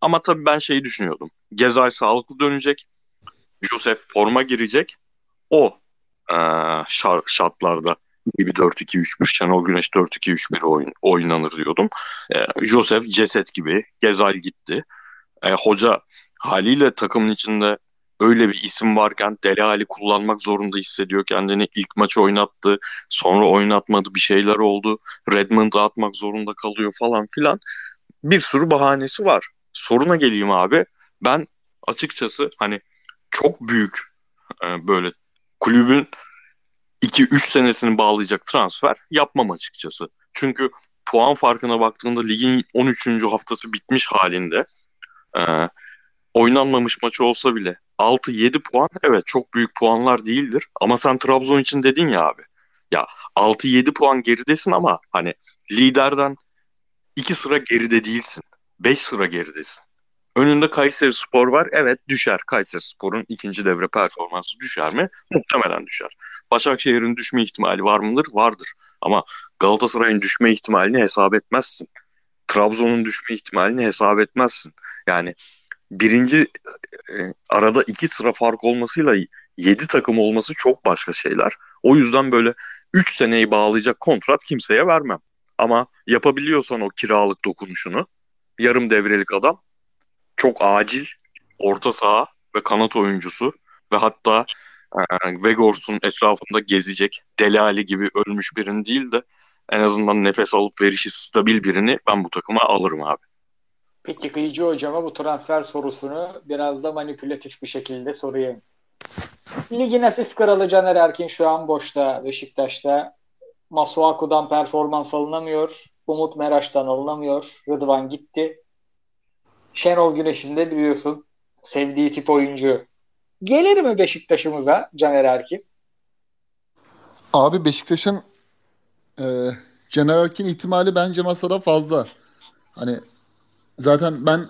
ama tabii ben şeyi düşünüyordum. Gezal sağlıklı dönecek. Josef forma girecek. O eee, şar- şartlarda gibi 4-2-3-1 Şenol Güneş 4-2-3-1 oyun, oynanır diyordum. Eee Josef ceset gibi. Gezal gitti. Eee, hoca haliyle takımın içinde öyle bir isim varken Dele Alli kullanmak zorunda hissediyor kendini. İlk maçı oynattı. Sonra oynatmadı. Bir şeyler oldu. Redmond'ı atmak zorunda kalıyor falan filan. Bir sürü bahanesi var. Soruna geleyim abi. Ben açıkçası hani çok büyük e, böyle kulübün 2-3 senesini bağlayacak transfer yapmam açıkçası. Çünkü puan farkına baktığında ligin 13. haftası bitmiş halinde e, oynanmamış maçı olsa bile 6-7 puan evet çok büyük puanlar değildir. Ama sen Trabzon için dedin ya abi. Ya 6-7 puan geridesin ama hani liderden 2 sıra geride değilsin. 5 sıra geridesin. Önünde Kayseri Spor var. Evet düşer. Kayseri Spor'un ikinci devre performansı düşer mi? Muhtemelen düşer. Başakşehir'in düşme ihtimali var mıdır? Vardır. Ama Galatasaray'ın düşme ihtimalini hesap etmezsin. Trabzon'un düşme ihtimalini hesap etmezsin. Yani birinci e, arada iki sıra fark olmasıyla yedi takım olması çok başka şeyler. O yüzden böyle üç seneyi bağlayacak kontrat kimseye vermem. Ama yapabiliyorsan o kiralık dokunuşunu yarım devrelik adam çok acil orta saha ve kanat oyuncusu ve hatta e, etrafında gezecek Delali gibi ölmüş birini değil de en azından nefes alıp verişi stabil birini ben bu takıma alırım abi. Peki Kıyıcı hocama bu transfer sorusunu biraz da manipülatif bir şekilde sorayım. Ligin asist kralı Caner Erkin şu an boşta Beşiktaş'ta. Masuaku'dan performans alınamıyor. Umut Meraş'tan alınamıyor. Rıdvan gitti. Şenol Güneş'in de biliyorsun sevdiği tip oyuncu. Gelir mi Beşiktaş'ımıza Caner Erkin? Abi Beşiktaş'ın e, Caner Erkin ihtimali bence masada fazla. Hani zaten ben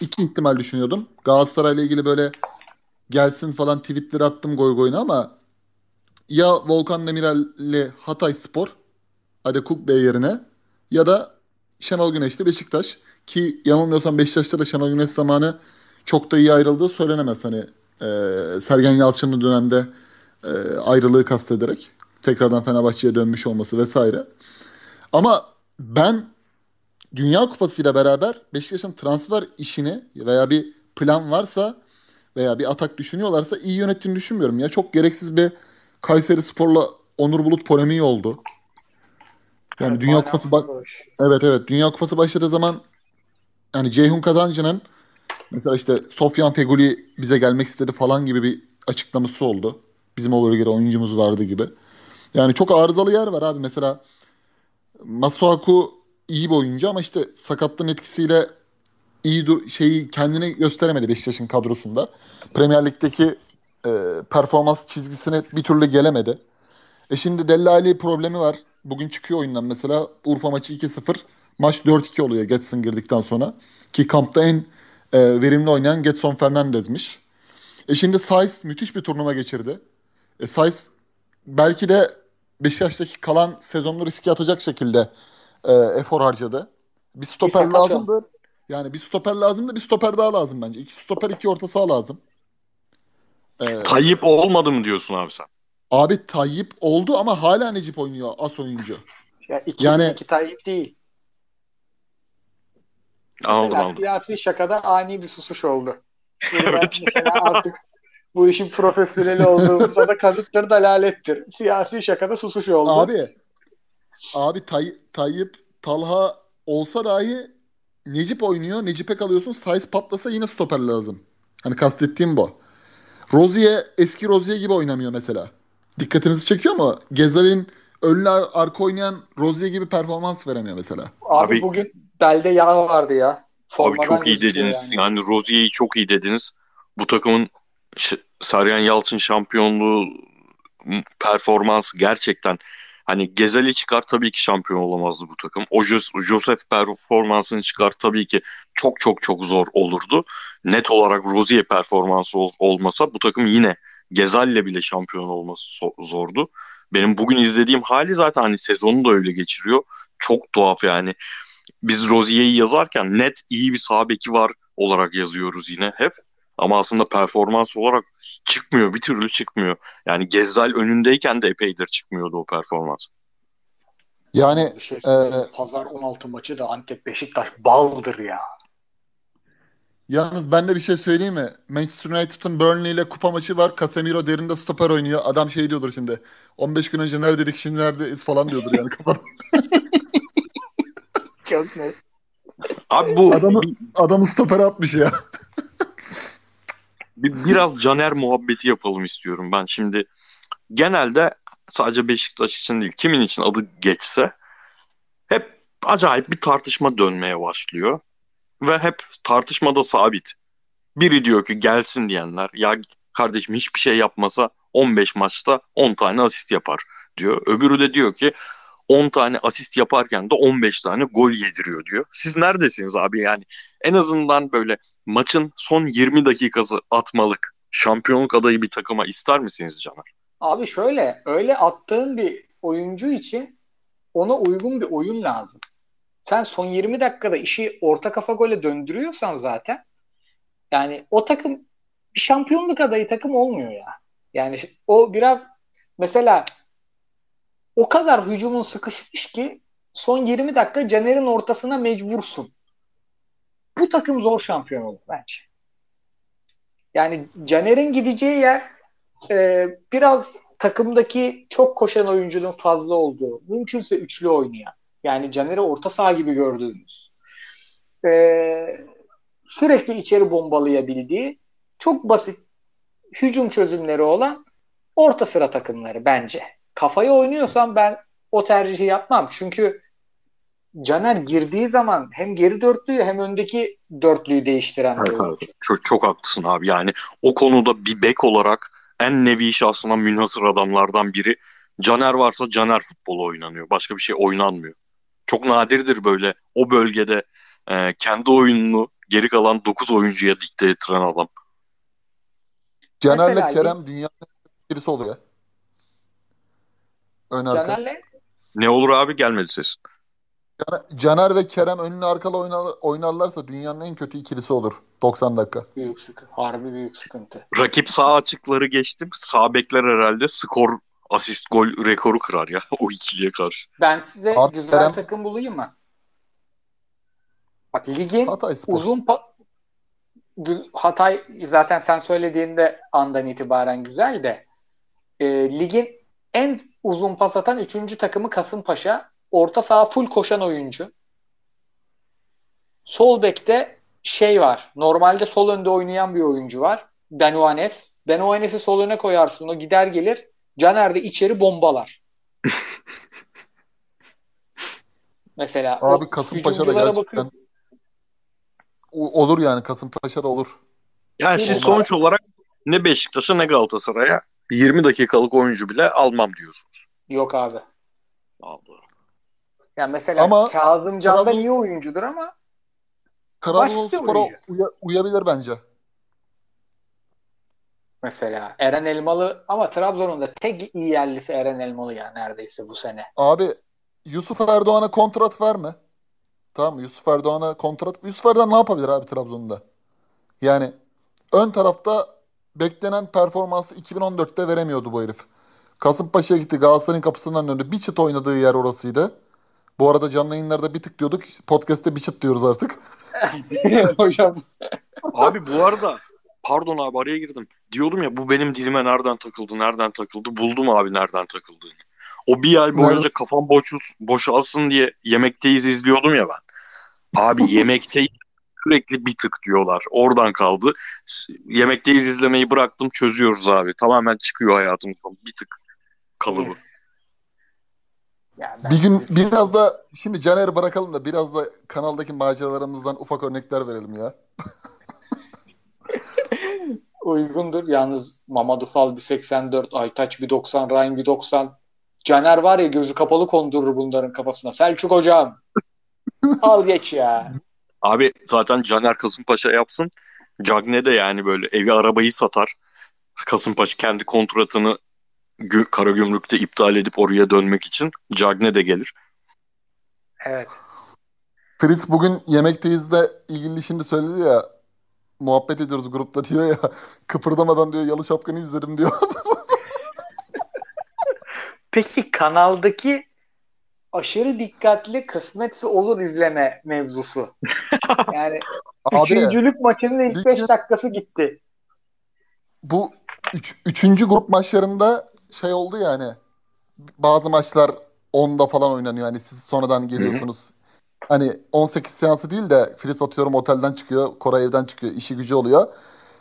iki ihtimal düşünüyordum. Galatasaray'la ilgili böyle gelsin falan tweetler attım goy goyuna ama ya Volkan Demirel'le Hatay Spor Adekuk Bey yerine ya da Şenol Güneş'te Beşiktaş ki yanılmıyorsam Beşiktaş'ta da Şenol Güneş zamanı çok da iyi ayrıldığı söylenemez. Hani e, Sergen Yalçın'ın dönemde e, ayrılığı kastederek tekrardan Fenerbahçe'ye dönmüş olması vesaire. Ama ben Dünya Kupası ile beraber Beşiktaş'ın transfer işini veya bir plan varsa veya bir atak düşünüyorlarsa iyi yönettiğini düşünmüyorum. Ya çok gereksiz bir Kayseri Spor'la Onur Bulut polemiği oldu. Yani evet, Dünya Kupası ba- Evet evet Dünya Kupası başladığı zaman yani Ceyhun Kazancı'nın mesela işte Sofyan Feguli bize gelmek istedi falan gibi bir açıklaması oldu. Bizim o bölgede oyuncumuz vardı gibi. Yani çok arızalı yer var abi. Mesela Masuaku iyi bir oyuncu ama işte sakatlığın etkisiyle iyi dur şeyi kendini gösteremedi Beşiktaş'ın kadrosunda. Premier Lig'deki e, performans çizgisine bir türlü gelemedi. E şimdi Dellali problemi var. Bugün çıkıyor oyundan mesela. Urfa maçı 2-0. Maç 4-2 oluyor Getson girdikten sonra. Ki kampta en e, verimli oynayan Getson Fernandez'miş. E şimdi Saiz müthiş bir turnuva geçirdi. E Saiz belki de Beşiktaş'taki kalan sezonunu riske atacak şekilde e, efor harcadı. Bir stoper bir lazımdı. Yani bir stoper lazımdı, bir stoper daha lazım bence. İki stoper, iki orta saha lazım. Ee, Tayyip olmadı mı diyorsun abi sen? Abi Tayyip oldu ama hala Necip oynuyor as oyuncu. Ya iki, yani iki Tayyip değil. Anladım mesela anladım. Siyasi şakada ani bir susuş oldu. evet. artık bu işin profesyoneli olduğumuza da kanıtları dalalettir. Siyasi şakada susuş oldu. Abi abi Tay Tayyip Talha olsa dahi Necip oynuyor. Necip'e kalıyorsun. Size patlasa yine stoper lazım. Hani kastettiğim bu. Rozier eski Rozier gibi oynamıyor mesela. Dikkatinizi çekiyor mu? Gezal'in önlü arka oynayan Rozier gibi performans veremiyor mesela. Abi, abi bugün belde yağ vardı ya. Formadan abi çok iyi dediniz. Yani, yani Rozier'i çok iyi dediniz. Bu takımın Sergen Yalçın şampiyonluğu performansı gerçekten Hani Gezali çıkar tabii ki şampiyon olamazdı bu takım. O Joseph performansını çıkar tabii ki çok çok çok zor olurdu. Net olarak Rozier performansı ol, olmasa bu takım yine Gezal'le bile şampiyon olması so- zordu. Benim bugün izlediğim hali zaten hani sezonu da öyle geçiriyor. Çok tuhaf yani. Biz Rozier'i yazarken net iyi bir sağ beki var olarak yazıyoruz yine hep. Ama aslında performans olarak çıkmıyor. Bir türlü çıkmıyor. Yani Gezzal önündeyken de epeydir çıkmıyordu o performans. Yani şey, e, Pazar 16 maçı da Antep Beşiktaş baldır ya. Yalnız ben de bir şey söyleyeyim mi? Manchester United'ın Burnley ile kupa maçı var. Casemiro derinde stoper oynuyor. Adam şey diyordur şimdi. 15 gün önce neredeydik şimdi neredeyiz falan diyordur yani kafadan. Çok net. Abi bu adamı, adamı stoper atmış ya bir, biraz Caner muhabbeti yapalım istiyorum ben. Şimdi genelde sadece Beşiktaş için değil kimin için adı geçse hep acayip bir tartışma dönmeye başlıyor. Ve hep tartışmada sabit. Biri diyor ki gelsin diyenler ya kardeşim hiçbir şey yapmasa 15 maçta 10 tane asist yapar diyor. Öbürü de diyor ki 10 tane asist yaparken de 15 tane gol yediriyor diyor. Siz neredesiniz abi yani? En azından böyle maçın son 20 dakikası atmalık şampiyonluk adayı bir takıma ister misiniz Caner? Abi şöyle öyle attığın bir oyuncu için ona uygun bir oyun lazım. Sen son 20 dakikada işi orta kafa gole döndürüyorsan zaten yani o takım bir şampiyonluk adayı takım olmuyor ya. Yani o biraz mesela o kadar hücumun sıkışmış ki son 20 dakika Caner'in ortasına mecbursun. Bu takım zor şampiyon olur bence. Yani Caner'in gideceği yer e, biraz takımdaki çok koşan oyuncunun fazla olduğu, mümkünse üçlü oynayan. Yani Caner'i orta saha gibi gördüğümüz. E, sürekli içeri bombalayabildiği çok basit hücum çözümleri olan orta sıra takımları bence. Kafayı oynuyorsam ben o tercihi yapmam. Çünkü Caner girdiği zaman hem geri dörtlüyü hem öndeki dörtlüyü değiştiren Evet, bir oyuncu. evet. Çok, çok haklısın abi. Yani o konuda bir bek olarak en nevi şahsına münhasır adamlardan biri. Caner varsa Caner futbolu oynanıyor. Başka bir şey oynanmıyor. Çok nadirdir böyle o bölgede e, kendi oyununu geri kalan 9 oyuncuya dikte ettiren adam. Caner'le Kerem dünyanın birisi olur ya. Ön arka. Caner'le Ne olur abi gelmedi ses. Caner- Caner ve Kerem önlü arkalı oynar, oynarlarsa dünyanın en kötü ikilisi olur. 90 dakika. büyük sıkıntı. Harbi büyük sıkıntı. Rakip sağ açıkları geçtim. Sağ bekler herhalde skor asist gol rekoru kırar ya o ikiliye karşı. Ben size Abi, güzel Kerem- takım bulayım mı? Bak ligin Hatay Spor. uzun pa- düz- Hatay zaten sen söylediğinde andan itibaren güzel de e, ligin en uzun pas atan 3. takımı Kasımpaşa. Orta saha full koşan oyuncu. Sol bekte şey var. Normalde sol önde oynayan bir oyuncu var. Benuanes. Benuanes'i sol öne koyarsın. O gider gelir. Caner de içeri bombalar. Mesela Abi Kasımpaşa'da gerçekten o- olur yani Kasımpaşa'da olur. Yani siz sonuç olarak ne Beşiktaş'a ne Galatasaray'a 20 dakikalık oyuncu bile almam diyorsunuz. Yok abi. Allah. Yani mesela Ama Kazım Can da Trabzon- iyi oyuncudur ama Trabzonspor'a uya- uyabilir bence. mesela Eren Elmalı ama Trabzon'un da tek iyi yerlisi Eren Elmalı ya neredeyse bu sene. Abi Yusuf Erdoğan'a kontrat verme. Tamam mı? Yusuf Erdoğan'a kontrat. Yusuf Erdoğan ne yapabilir abi Trabzon'da? Yani ön tarafta beklenen performansı 2014'te veremiyordu bu herif. Kasımpaşa'ya gitti. Galatasaray'ın kapısından döndü. Bir çıt oynadığı yer orasıydı. Bu arada canlı yayınlarda bir tık diyorduk. Podcast'te bir çıt diyoruz artık. Hocam Abi bu arada pardon abi araya girdim. Diyordum ya bu benim dilime nereden takıldı nereden takıldı buldum abi nereden takıldığını. O bir ay boyunca Nerede? kafam boş, boşalsın diye yemekteyiz izliyordum ya ben. Abi yemekteyiz sürekli bir tık diyorlar. Oradan kaldı. Yemekteyiz izlemeyi bıraktım çözüyoruz abi. Tamamen çıkıyor hayatımızdan bir tık kalıbı. ya ben- Bir gün biraz da şimdi Caner'i bırakalım da biraz da kanaldaki maceralarımızdan ufak örnekler verelim ya. uygundur. Yalnız Mamadou Fall bir 84, Aytaç bir 90, Ryan bir 90. Caner var ya gözü kapalı kondurur bunların kafasına. Selçuk hocam. Al geç ya. Abi zaten Caner Kasımpaşa yapsın. Cagne de yani böyle evi arabayı satar. Kasımpaşa kendi kontratını gü- Karagümrük'te iptal edip oraya dönmek için Cagne de gelir. Evet. Fritz bugün yemekteyiz de ilgili şimdi söyledi ya muhabbet ediyoruz grupta diyor ya kıpırdamadan diyor yalı şapkanı izledim diyor. Peki kanaldaki aşırı dikkatli kısmetse olur izleme mevzusu. Yani Abi üçüncülük maçının ilk Ligin- 5 dakikası gitti. bu üç, üçüncü grup maçlarında şey oldu yani bazı maçlar 10'da falan oynanıyor. Hani siz sonradan geliyorsunuz. Hani 18 seansı değil de Filiz atıyorum otelden çıkıyor. Koray evden çıkıyor. işi gücü oluyor.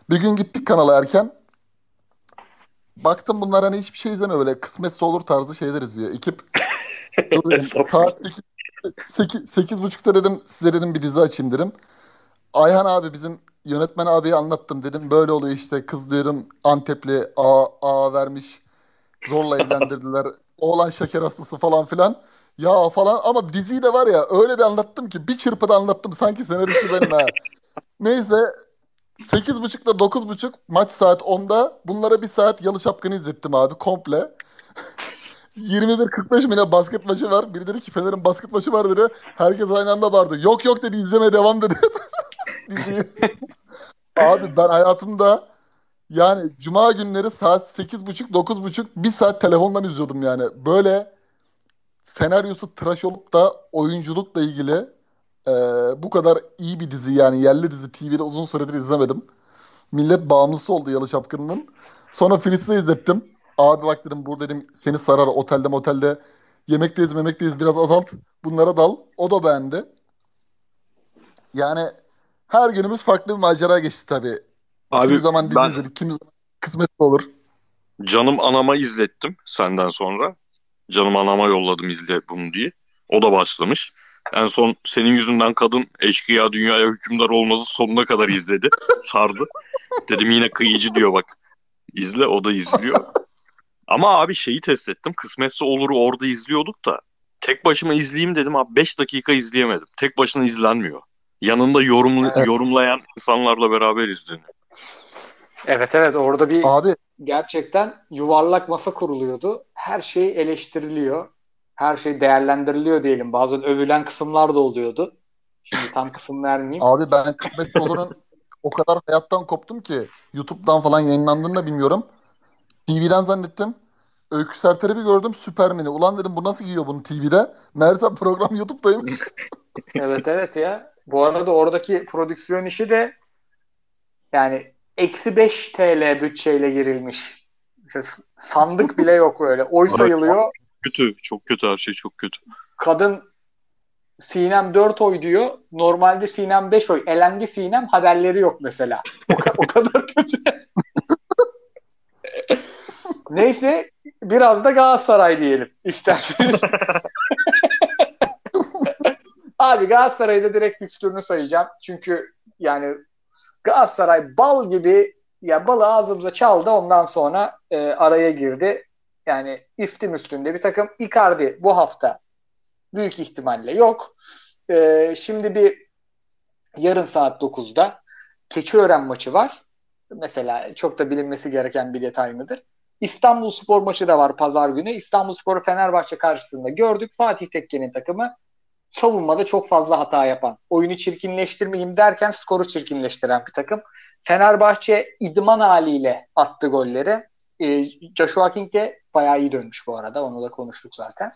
Bir gün gittik kanala erken. Baktım bunlar hani hiçbir şey izlemiyor. Böyle kısmetse olur tarzı şeyler izliyor. Ekip. saat 8, 8, 8.30'da dedim size dedim bir dizi açayım dedim. Ayhan abi bizim yönetmen abiye anlattım dedim. Böyle oluyor işte kız diyorum Antepli A, A vermiş. Zorla evlendirdiler. Oğlan şeker hastası falan filan. Ya falan ama diziyi de var ya öyle bir anlattım ki bir çırpıda anlattım sanki senaristi benim ha. Neyse 8.30'da 9.30 maç saat 10'da bunlara bir saat yalı şapkını izlettim abi komple. 21.45 mi ne basket maçı var. Biri dedi ki Fener'in basket maçı var dedi. Herkes aynı anda bağırdı. Yok yok dedi izlemeye devam dedi. Abi ben hayatımda yani cuma günleri saat 8.30 9.30 bir saat telefondan izliyordum yani. Böyle senaryosu tıraş olup da oyunculukla ilgili e, bu kadar iyi bir dizi yani yerli dizi TV'de uzun süredir izlemedim. Millet bağımlısı oldu Yalı Çapkını'nın. Sonra Fritz'e izlettim. Abi bak dedim burada dedim seni sarar otelde motelde yemekteyiz memekteyiz biraz azalt bunlara dal. O da beğendi. Yani her günümüz farklı bir macera geçti tabii. Abi kimi zaman dizi ben izledik, kimi zaman kısmet olur. canım anama izlettim senden sonra. Canım anama yolladım izle bunu diye. O da başlamış. En son senin yüzünden kadın eşkıya dünyaya hükümdar olması sonuna kadar izledi. Sardı. Dedim yine kıyıcı diyor bak. İzle o da izliyor. Ama abi şeyi test ettim. Kısmetse oluru orada izliyorduk da. Tek başıma izleyeyim dedim abi 5 dakika izleyemedim. Tek başına izlenmiyor. Yanında yorumlu, Evet. yorumlayan insanlarla beraber izleniyor. Evet evet orada bir Abi gerçekten yuvarlak masa kuruluyordu. Her şey eleştiriliyor. Her şey değerlendiriliyor diyelim. Bazen övülen kısımlar da oluyordu. Şimdi tam kısım vermeyeyim. abi ben kısmet olurun o kadar hayattan koptum ki YouTube'dan falan yayınlandığını da bilmiyorum. TV'den zannettim. Öykü Serter'i bir gördüm Süpermen'i. Ulan dedim bu nasıl giyiyor bunu TV'de? Meğerse program YouTube'daymış. Evet evet ya. Bu arada oradaki prodüksiyon işi de yani eksi 5 TL bütçeyle girilmiş. İşte sandık bile yok öyle. Oy sayılıyor. Kötü. Çok kötü her şey çok kötü. Kadın Sinem 4 oy diyor. Normalde Sinem 5 oy. Elendi Sinem haberleri yok mesela. O, ka- o kadar kötü. Neyse biraz da Galatasaray diyelim isterseniz. Abi Galatasaray'da direkt fikstürünü sayacağım. Çünkü yani Galatasaray bal gibi ya balı ağzımıza çaldı ondan sonra e, araya girdi. Yani istim üstünde bir takım Icardi bu hafta büyük ihtimalle yok. E, şimdi bir yarın saat 9'da Keçiören maçı var. Mesela çok da bilinmesi gereken bir detay mıdır? İstanbul Spor maçı da var pazar günü. İstanbul Spor'u Fenerbahçe karşısında gördük. Fatih Tekke'nin takımı savunmada çok fazla hata yapan, oyunu çirkinleştirmeyeyim derken skoru çirkinleştiren bir takım. Fenerbahçe idman haliyle attı golleri. Ee, Joshua King de bayağı iyi dönmüş bu arada. Onu da konuştuk zaten.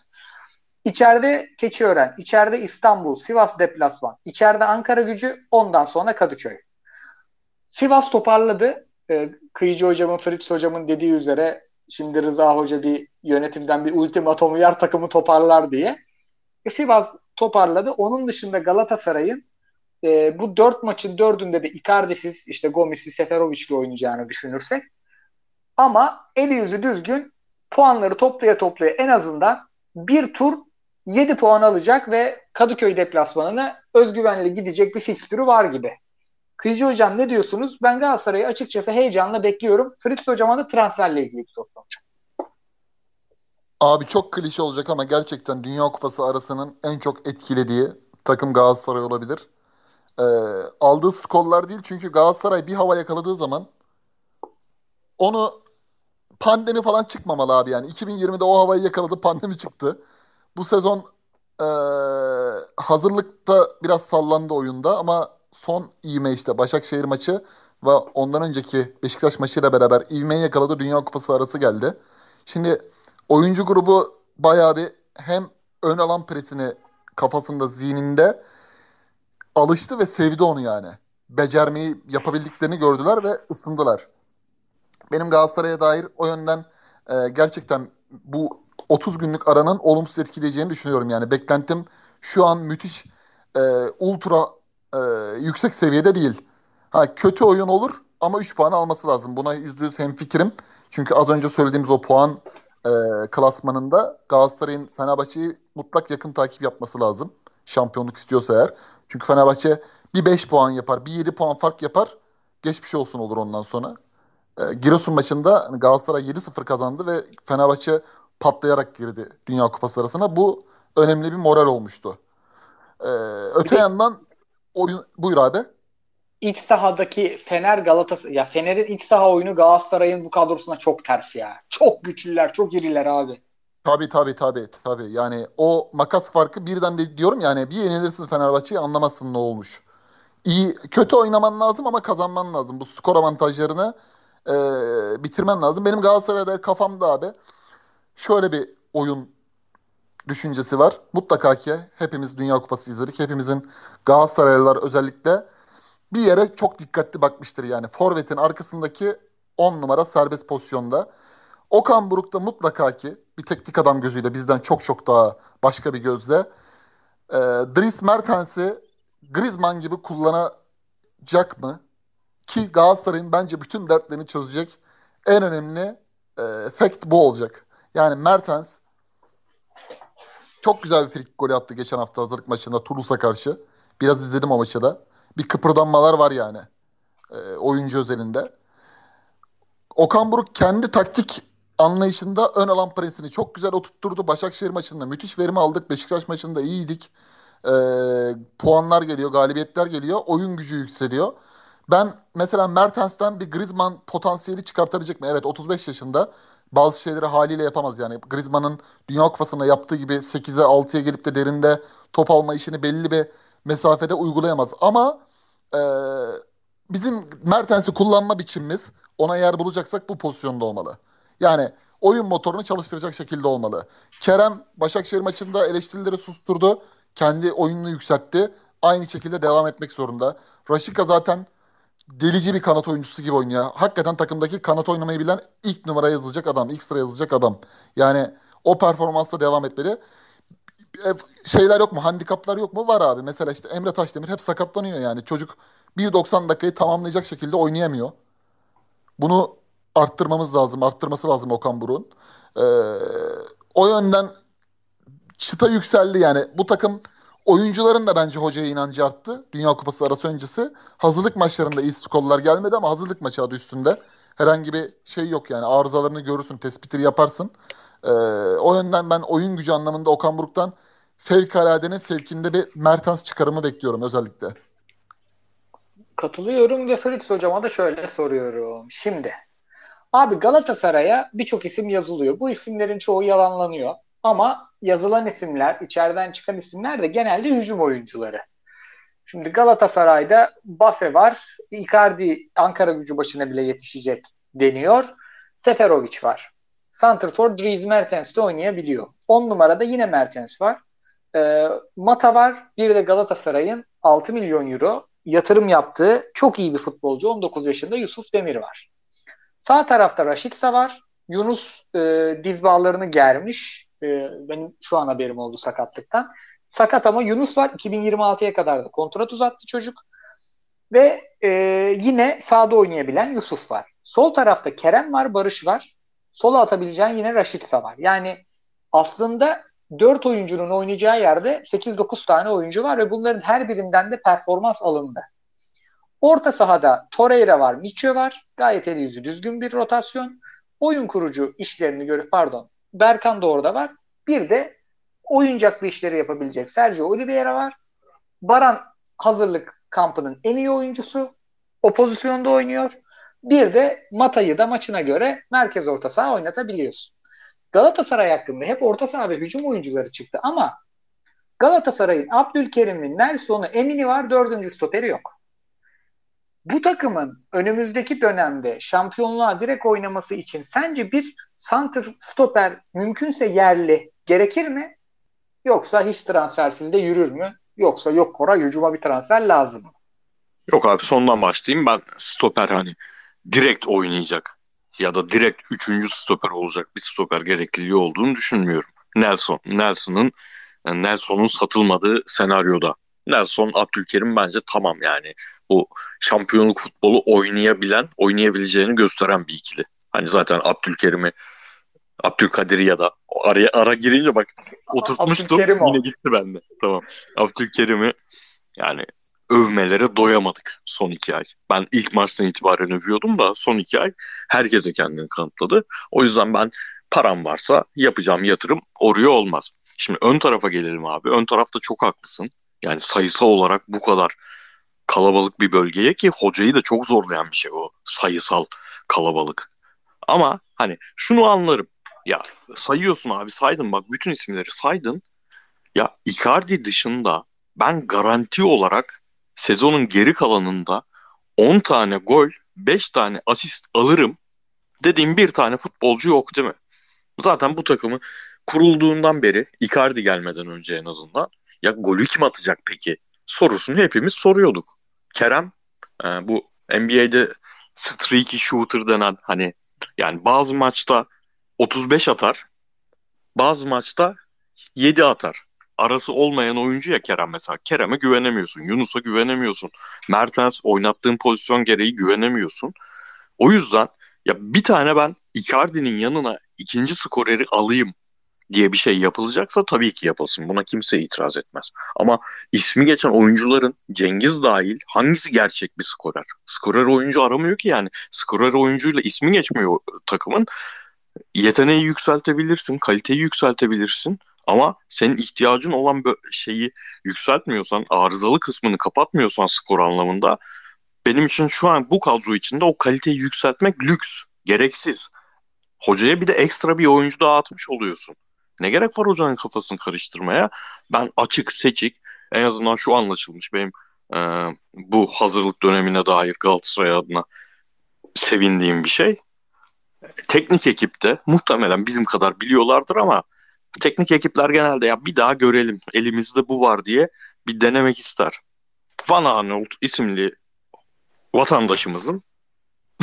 İçeride Keçiören, içeride İstanbul, Sivas deplasman, içeride Ankara gücü, ondan sonra Kadıköy. Sivas toparladı. Ee, Kıyıcı hocamın, Fritz hocamın dediği üzere şimdi Rıza Hoca bir yönetimden bir ultimatom yer takımı toparlar diye. E, Sivas toparladı. Onun dışında Galatasaray'ın e, bu dört maçın dördünde de Icardi'siz işte Gomis'i Seferovic'le oynayacağını düşünürsek ama eli yüzü düzgün puanları toplaya toplaya en azından bir tur 7 puan alacak ve Kadıköy deplasmanına özgüvenli gidecek bir fikstürü var gibi. Kıyıcı hocam ne diyorsunuz? Ben Galatasaray'ı açıkçası heyecanla bekliyorum. Fritz hocama da transferle ilgili bir. Abi çok klişe olacak ama gerçekten Dünya Kupası arasının en çok etkilediği takım Galatasaray olabilir. Ee, aldığı skorlar değil çünkü Galatasaray bir hava yakaladığı zaman onu pandemi falan çıkmamalı abi yani. 2020'de o havayı yakaladı pandemi çıktı. Bu sezon ee, hazırlıkta biraz sallandı oyunda ama son ivme işte Başakşehir maçı ve ondan önceki Beşiktaş maçıyla beraber ivmeyi yakaladı. Dünya Kupası arası geldi. Şimdi oyuncu grubu bayağı bir hem ön alan presini kafasında, zihninde alıştı ve sevdi onu yani. Becermeyi yapabildiklerini gördüler ve ısındılar. Benim Galatasaray'a dair o yönden e, gerçekten bu 30 günlük aranın olumsuz etkileyeceğini düşünüyorum. Yani beklentim şu an müthiş e, ultra e, yüksek seviyede değil. Ha kötü oyun olur ama 3 puan alması lazım. Buna %100 hemfikirim. Çünkü az önce söylediğimiz o puan e, klasmanında Galatasaray'ın Fenerbahçe'yi mutlak yakın takip yapması lazım. Şampiyonluk istiyorsa eğer. Çünkü Fenerbahçe bir 5 puan yapar, bir 7 puan fark yapar. Geçmiş olsun olur ondan sonra. E, Giresun maçında hani Galatasaray 7-0 kazandı ve Fenerbahçe patlayarak girdi Dünya Kupası arasına. Bu önemli bir moral olmuştu. E, öte de- yandan oyun buyur abi. İlk sahadaki Fener Galatasaray ya Fener'in ilk saha oyunu Galatasaray'ın bu kadrosuna çok ters ya. Çok güçlüler, çok iriler abi. Tabii tabii tabii tabii. Yani o makas farkı birden de diyorum yani bir yenilirsin Fenerbahçe'yi anlamazsın ne olmuş. İyi kötü oynaman lazım ama kazanman lazım. Bu skor avantajlarını e, bitirmen lazım. Benim Galatasaray'da kafamda abi şöyle bir oyun düşüncesi var. Mutlaka ki hepimiz Dünya Kupası izledik. Hepimizin Galatasaraylılar özellikle bir yere çok dikkatli bakmıştır yani. Forvet'in arkasındaki 10 numara serbest pozisyonda. Okan Buruk da mutlaka ki bir teknik adam gözüyle bizden çok çok daha başka bir gözle e, Dries Mertens'i Griezmann gibi kullanacak mı? Ki Galatasaray'ın bence bütün dertlerini çözecek en önemli e, fact bu olacak. Yani Mertens çok güzel bir frikik golü attı geçen hafta hazırlık maçında Toulouse'a karşı. Biraz izledim o maçı da. Bir kıpırdanmalar var yani e, oyuncu özelinde. Okan Buruk kendi taktik anlayışında ön alan presini çok güzel oturtturdu. Başakşehir maçında müthiş verimi aldık. Beşiktaş maçında iyiydik. E, puanlar geliyor, galibiyetler geliyor. Oyun gücü yükseliyor. Ben mesela Mertens'ten bir Griezmann potansiyeli çıkartabilecek mi? Evet 35 yaşında bazı şeyleri haliyle yapamaz yani. Griezmann'ın Dünya Kupası'nda yaptığı gibi 8'e 6'ya gelip de derinde top alma işini belli bir mesafede uygulayamaz. Ama e, bizim Mertens'i kullanma biçimimiz ona yer bulacaksak bu pozisyonda olmalı. Yani oyun motorunu çalıştıracak şekilde olmalı. Kerem Başakşehir maçında eleştirileri susturdu. Kendi oyununu yükseltti. Aynı şekilde devam etmek zorunda. Raşika zaten delici bir kanat oyuncusu gibi oynuyor. Hakikaten takımdaki kanat oynamayı bilen ilk numara yazılacak adam, ilk sıra yazılacak adam. Yani o performansla devam etmeli. E, şeyler yok mu? Handikaplar yok mu? Var abi. Mesela işte Emre Taşdemir hep sakatlanıyor yani. Çocuk 1.90 dakikayı tamamlayacak şekilde oynayamıyor. Bunu arttırmamız lazım. Arttırması lazım Okan Buruk'un. Ee, o yönden çıta yükseldi yani. Bu takım Oyuncuların da bence hocaya inancı arttı. Dünya Kupası arası öncesi. Hazırlık maçlarında iyi skorlar gelmedi ama hazırlık maçı adı üstünde. Herhangi bir şey yok yani. Arızalarını görürsün, tespitleri yaparsın. Ee, o yönden ben oyun gücü anlamında Okan Buruk'tan fevkaladenin fevkinde bir Mertens çıkarımı bekliyorum özellikle. Katılıyorum ve Fritz hocama da şöyle soruyorum. Şimdi abi Galatasaray'a birçok isim yazılıyor. Bu isimlerin çoğu yalanlanıyor. Ama yazılan isimler, içeriden çıkan isimler de genelde hücum oyuncuları. Şimdi Galatasaray'da Bafe var. Icardi Ankara gücü başına bile yetişecek deniyor. Seferovic var. Santrfor Dries Mertens de oynayabiliyor. 10 numarada yine Mertens var. E, Mata var. Bir de Galatasaray'ın 6 milyon euro yatırım yaptığı çok iyi bir futbolcu 19 yaşında Yusuf Demir var. Sağ tarafta Raşitsa var. Yunus e, diz bağlarını germiş. E, benim şu an haberim oldu sakatlıktan. Sakat ama Yunus var. 2026'ya kadar da kontrat uzattı çocuk. Ve e, yine sağda oynayabilen Yusuf var. Sol tarafta Kerem var, Barış var. Sola atabileceğin yine Raşitsa var. Yani aslında 4 oyuncunun oynayacağı yerde 8-9 tane oyuncu var ve bunların her birinden de performans alındı. Orta sahada Torreira var, Miço var. Gayet el yüzü düzgün bir rotasyon. Oyun kurucu işlerini görüp pardon Berkan da orada var. Bir de oyuncaklı işleri yapabilecek Sergio Oliveira var. Baran hazırlık kampının en iyi oyuncusu. O pozisyonda oynuyor. Bir de Mata'yı da maçına göre merkez orta saha oynatabiliyorsun. Galatasaray hakkında hep orta saha ve hücum oyuncuları çıktı ama Galatasaray'ın Abdülkerim'in, Nelson'u, Emini var, dördüncü stoperi yok. Bu takımın önümüzdeki dönemde şampiyonluğa direkt oynaması için sence bir center stoper mümkünse yerli gerekir mi? Yoksa hiç transfersiz de yürür mü? Yoksa yok Kora hücuma bir transfer lazım mı? Yok abi sondan başlayayım. Ben stoper hani direkt oynayacak ya da direkt üçüncü stoper olacak bir stoper gerekliliği olduğunu düşünmüyorum. Nelson, Nelson'ın Nelson'un satılmadığı senaryoda. Nelson, Abdülkerim bence tamam yani. Bu şampiyonluk futbolu oynayabilen, oynayabileceğini gösteren bir ikili. Hani zaten Abdülkerim'i Abdülkadir'i ya da araya ara girince bak oturtmuştum yine gitti bende. Tamam. Abdülkerim'i yani övmelere doyamadık son iki ay. Ben ilk maçtan itibaren övüyordum da son iki ay herkese kendini kanıtladı. O yüzden ben param varsa yapacağım yatırım oraya olmaz. Şimdi ön tarafa gelelim abi. Ön tarafta çok haklısın. Yani sayısal olarak bu kadar kalabalık bir bölgeye ki hocayı da çok zorlayan bir şey o sayısal kalabalık. Ama hani şunu anlarım. Ya sayıyorsun abi saydın bak bütün isimleri saydın. Ya Icardi dışında ben garanti olarak sezonun geri kalanında 10 tane gol, 5 tane asist alırım dediğim bir tane futbolcu yok değil mi? Zaten bu takımı kurulduğundan beri Icardi gelmeden önce en azından ya golü kim atacak peki sorusunu hepimiz soruyorduk. Kerem e, bu NBA'de streaky shooter denen hani yani bazı maçta 35 atar bazı maçta 7 atar. Arası olmayan oyuncu ya Kerem mesela. Kerem'e güvenemiyorsun. Yunus'a güvenemiyorsun. Mertens oynattığın pozisyon gereği güvenemiyorsun. O yüzden ya bir tane ben Icardi'nin yanına ikinci skoreri alayım diye bir şey yapılacaksa tabii ki yapılsın. Buna kimse itiraz etmez. Ama ismi geçen oyuncuların Cengiz dahil hangisi gerçek bir skorer? Skorer oyuncu aramıyor ki yani. Skorer oyuncuyla ismi geçmiyor takımın. Yeteneği yükseltebilirsin, kaliteyi yükseltebilirsin. Ama senin ihtiyacın olan şeyi yükseltmiyorsan, arızalı kısmını kapatmıyorsan skor anlamında benim için şu an bu kadro içinde o kaliteyi yükseltmek lüks, gereksiz. Hocaya bir de ekstra bir oyuncu daha atmış oluyorsun. Ne gerek var hocanın kafasını karıştırmaya? Ben açık, seçik, en azından şu anlaşılmış benim e, bu hazırlık dönemine dair Galatasaray adına sevindiğim bir şey. Teknik ekipte muhtemelen bizim kadar biliyorlardır ama teknik ekipler genelde ya bir daha görelim elimizde bu var diye bir denemek ister. Van Arnold isimli vatandaşımızın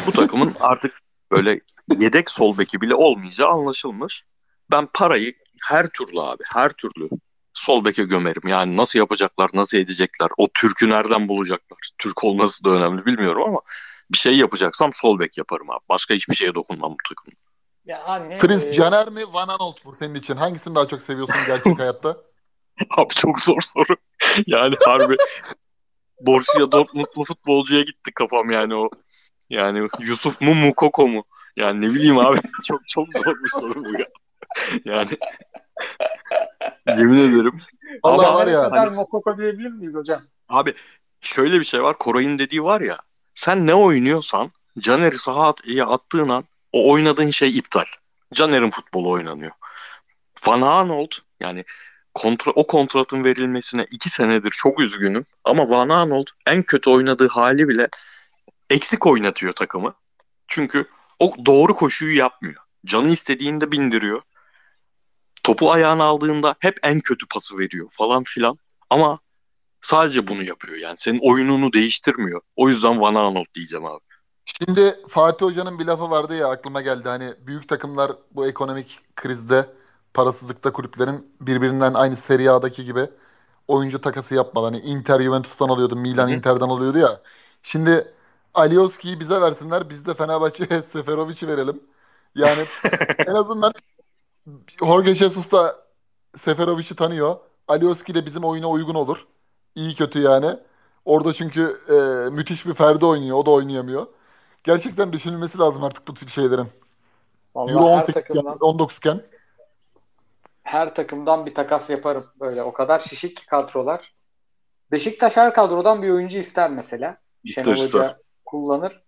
bu takımın artık böyle yedek sol beki bile olmayacağı anlaşılmış. Ben parayı her türlü abi her türlü sol beke gömerim. Yani nasıl yapacaklar, nasıl edecekler, o Türk'ü nereden bulacaklar? Türk olması da önemli bilmiyorum ama bir şey yapacaksam sol bek yaparım abi. Başka hiçbir şeye dokunmam bu takımda. Ya anne, Prince e... Caner mi Van Aanholt mu senin için? Hangisini daha çok seviyorsun gerçek hayatta? Abi çok zor soru. Yani harbi Borussia Dortmund'lu futbolcuya gitti kafam yani o. Yani Yusuf mu Mukoko mu? Yani ne bileyim abi çok çok zor bir soru bu ya. Yani yemin ederim. Allah var ya. kadar hani, Mokoko diyebilir miyiz hocam? Abi şöyle bir şey var. Koray'ın dediği var ya. Sen ne oynuyorsan Caner'i sahaya attığın an o oynadığın şey iptal. Caner'in futbolu oynanıyor. Van Aanholt yani kontra, o kontratın verilmesine iki senedir çok üzgünüm. Ama Van Aanholt en kötü oynadığı hali bile eksik oynatıyor takımı. Çünkü o doğru koşuyu yapmıyor. Canı istediğinde bindiriyor. Topu ayağına aldığında hep en kötü pası veriyor falan filan. Ama sadece bunu yapıyor yani. Senin oyununu değiştirmiyor. O yüzden Van Aanholt diyeceğim abi. Şimdi Fatih Hoca'nın bir lafı vardı ya aklıma geldi. Hani büyük takımlar bu ekonomik krizde parasızlıkta kulüplerin birbirinden aynı Serie A'daki gibi oyuncu takası yapmalı. Hani Inter Juventus'tan alıyordu, Milan Inter'den alıyordu ya. Şimdi Alioski'yi bize versinler, biz de Fenerbahçe'ye Seferovic'i verelim. Yani en azından Jorge Jesus da Seferovic'i tanıyor. Alioski de bizim oyuna uygun olur. İyi kötü yani. Orada çünkü e, müthiş bir Ferdi oynuyor. O da oynayamıyor. Gerçekten düşünülmesi lazım artık bu tip şeylerin. Vallahi Euro 18 takımdan, yani 19 iken. Her takımdan bir takas yaparım böyle. O kadar şişik kadrolar. Beşiktaş her kadrodan bir oyuncu ister mesela. Şenol Hoca kullanır.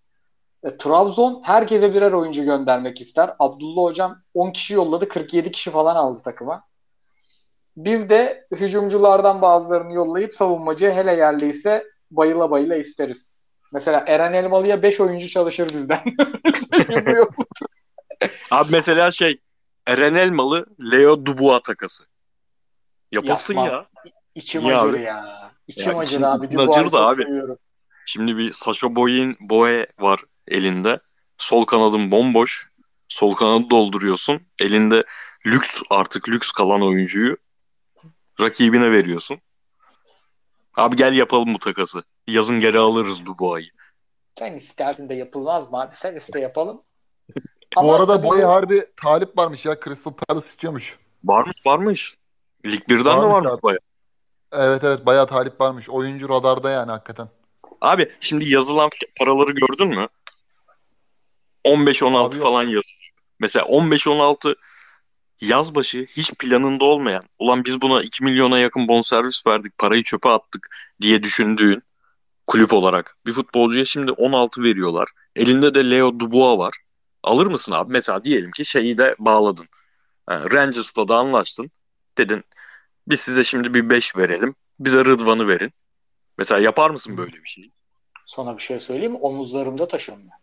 E, Trabzon herkese birer oyuncu göndermek ister. Abdullah Hocam 10 kişi yolladı. 47 kişi falan aldı takıma. Biz de hücumculardan bazılarını yollayıp savunmacı hele yerliyse bayıla bayıla isteriz. Mesela Eren Elmalı'ya 5 oyuncu çalışır bizden. Abi mesela şey Eren Elmalı Leo Dubois takası. Yapasın Yapma. ya. İçim ya acır abi. ya. İçim ya acır içim, abi. Acır da abi. Şimdi bir Sasha Boy'in Boye var elinde. Sol kanadın bomboş. Sol kanadı dolduruyorsun. Elinde lüks artık lüks kalan oyuncuyu rakibine veriyorsun. Abi gel yapalım bu takası. Yazın geri alırız Dubois'ı. Sen istersin de yapılmaz mı abi? Sen iste yapalım. bu arada Boya harbi talip varmış ya. Crystal Palace istiyormuş. Varmış varmış. Lig 1'den varmış de varmış abi. baya. Evet evet bayağı talip varmış. Oyuncu radarda yani hakikaten. Abi şimdi yazılan paraları gördün mü? 15-16 falan yazıyor. Mesela 15-16 yaz başı hiç planında olmayan, ulan biz buna 2 milyona yakın bonservis verdik, parayı çöpe attık diye düşündüğün kulüp olarak bir futbolcuya şimdi 16 veriyorlar. Elinde de Leo Dubois var. Alır mısın abi? Mesela diyelim ki şeyi de bağladın. Yani Rangers'la da anlaştın. Dedin biz size şimdi bir 5 verelim. Bize Rıdvan'ı verin. Mesela yapar mısın böyle bir şey? Sana bir şey söyleyeyim mi? Omuzlarımda taşırım ben.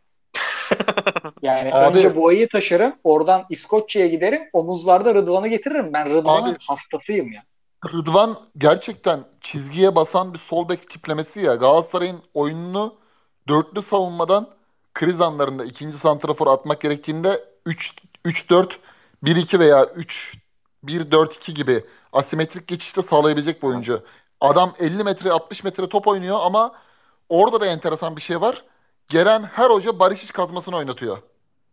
Yani Abi- önce boyayı taşırım. Oradan İskoçya'ya giderim. Omuzlarda Rıdvan'ı getiririm. Ben Rıdvan'ın hastasıyım ya. Rıdvan gerçekten çizgiye basan bir sol bek tiplemesi ya. Galatasaray'ın oyununu dörtlü savunmadan kriz anlarında ikinci santrafor atmak gerektiğinde 3 3-4 1-2 veya 3 1-4-2 gibi asimetrik geçişte sağlayabilecek bir oyuncu. Adam 50 metre 60 metre top oynuyor ama orada da enteresan bir şey var. Gelen her hoca Barış kazmasını oynatıyor.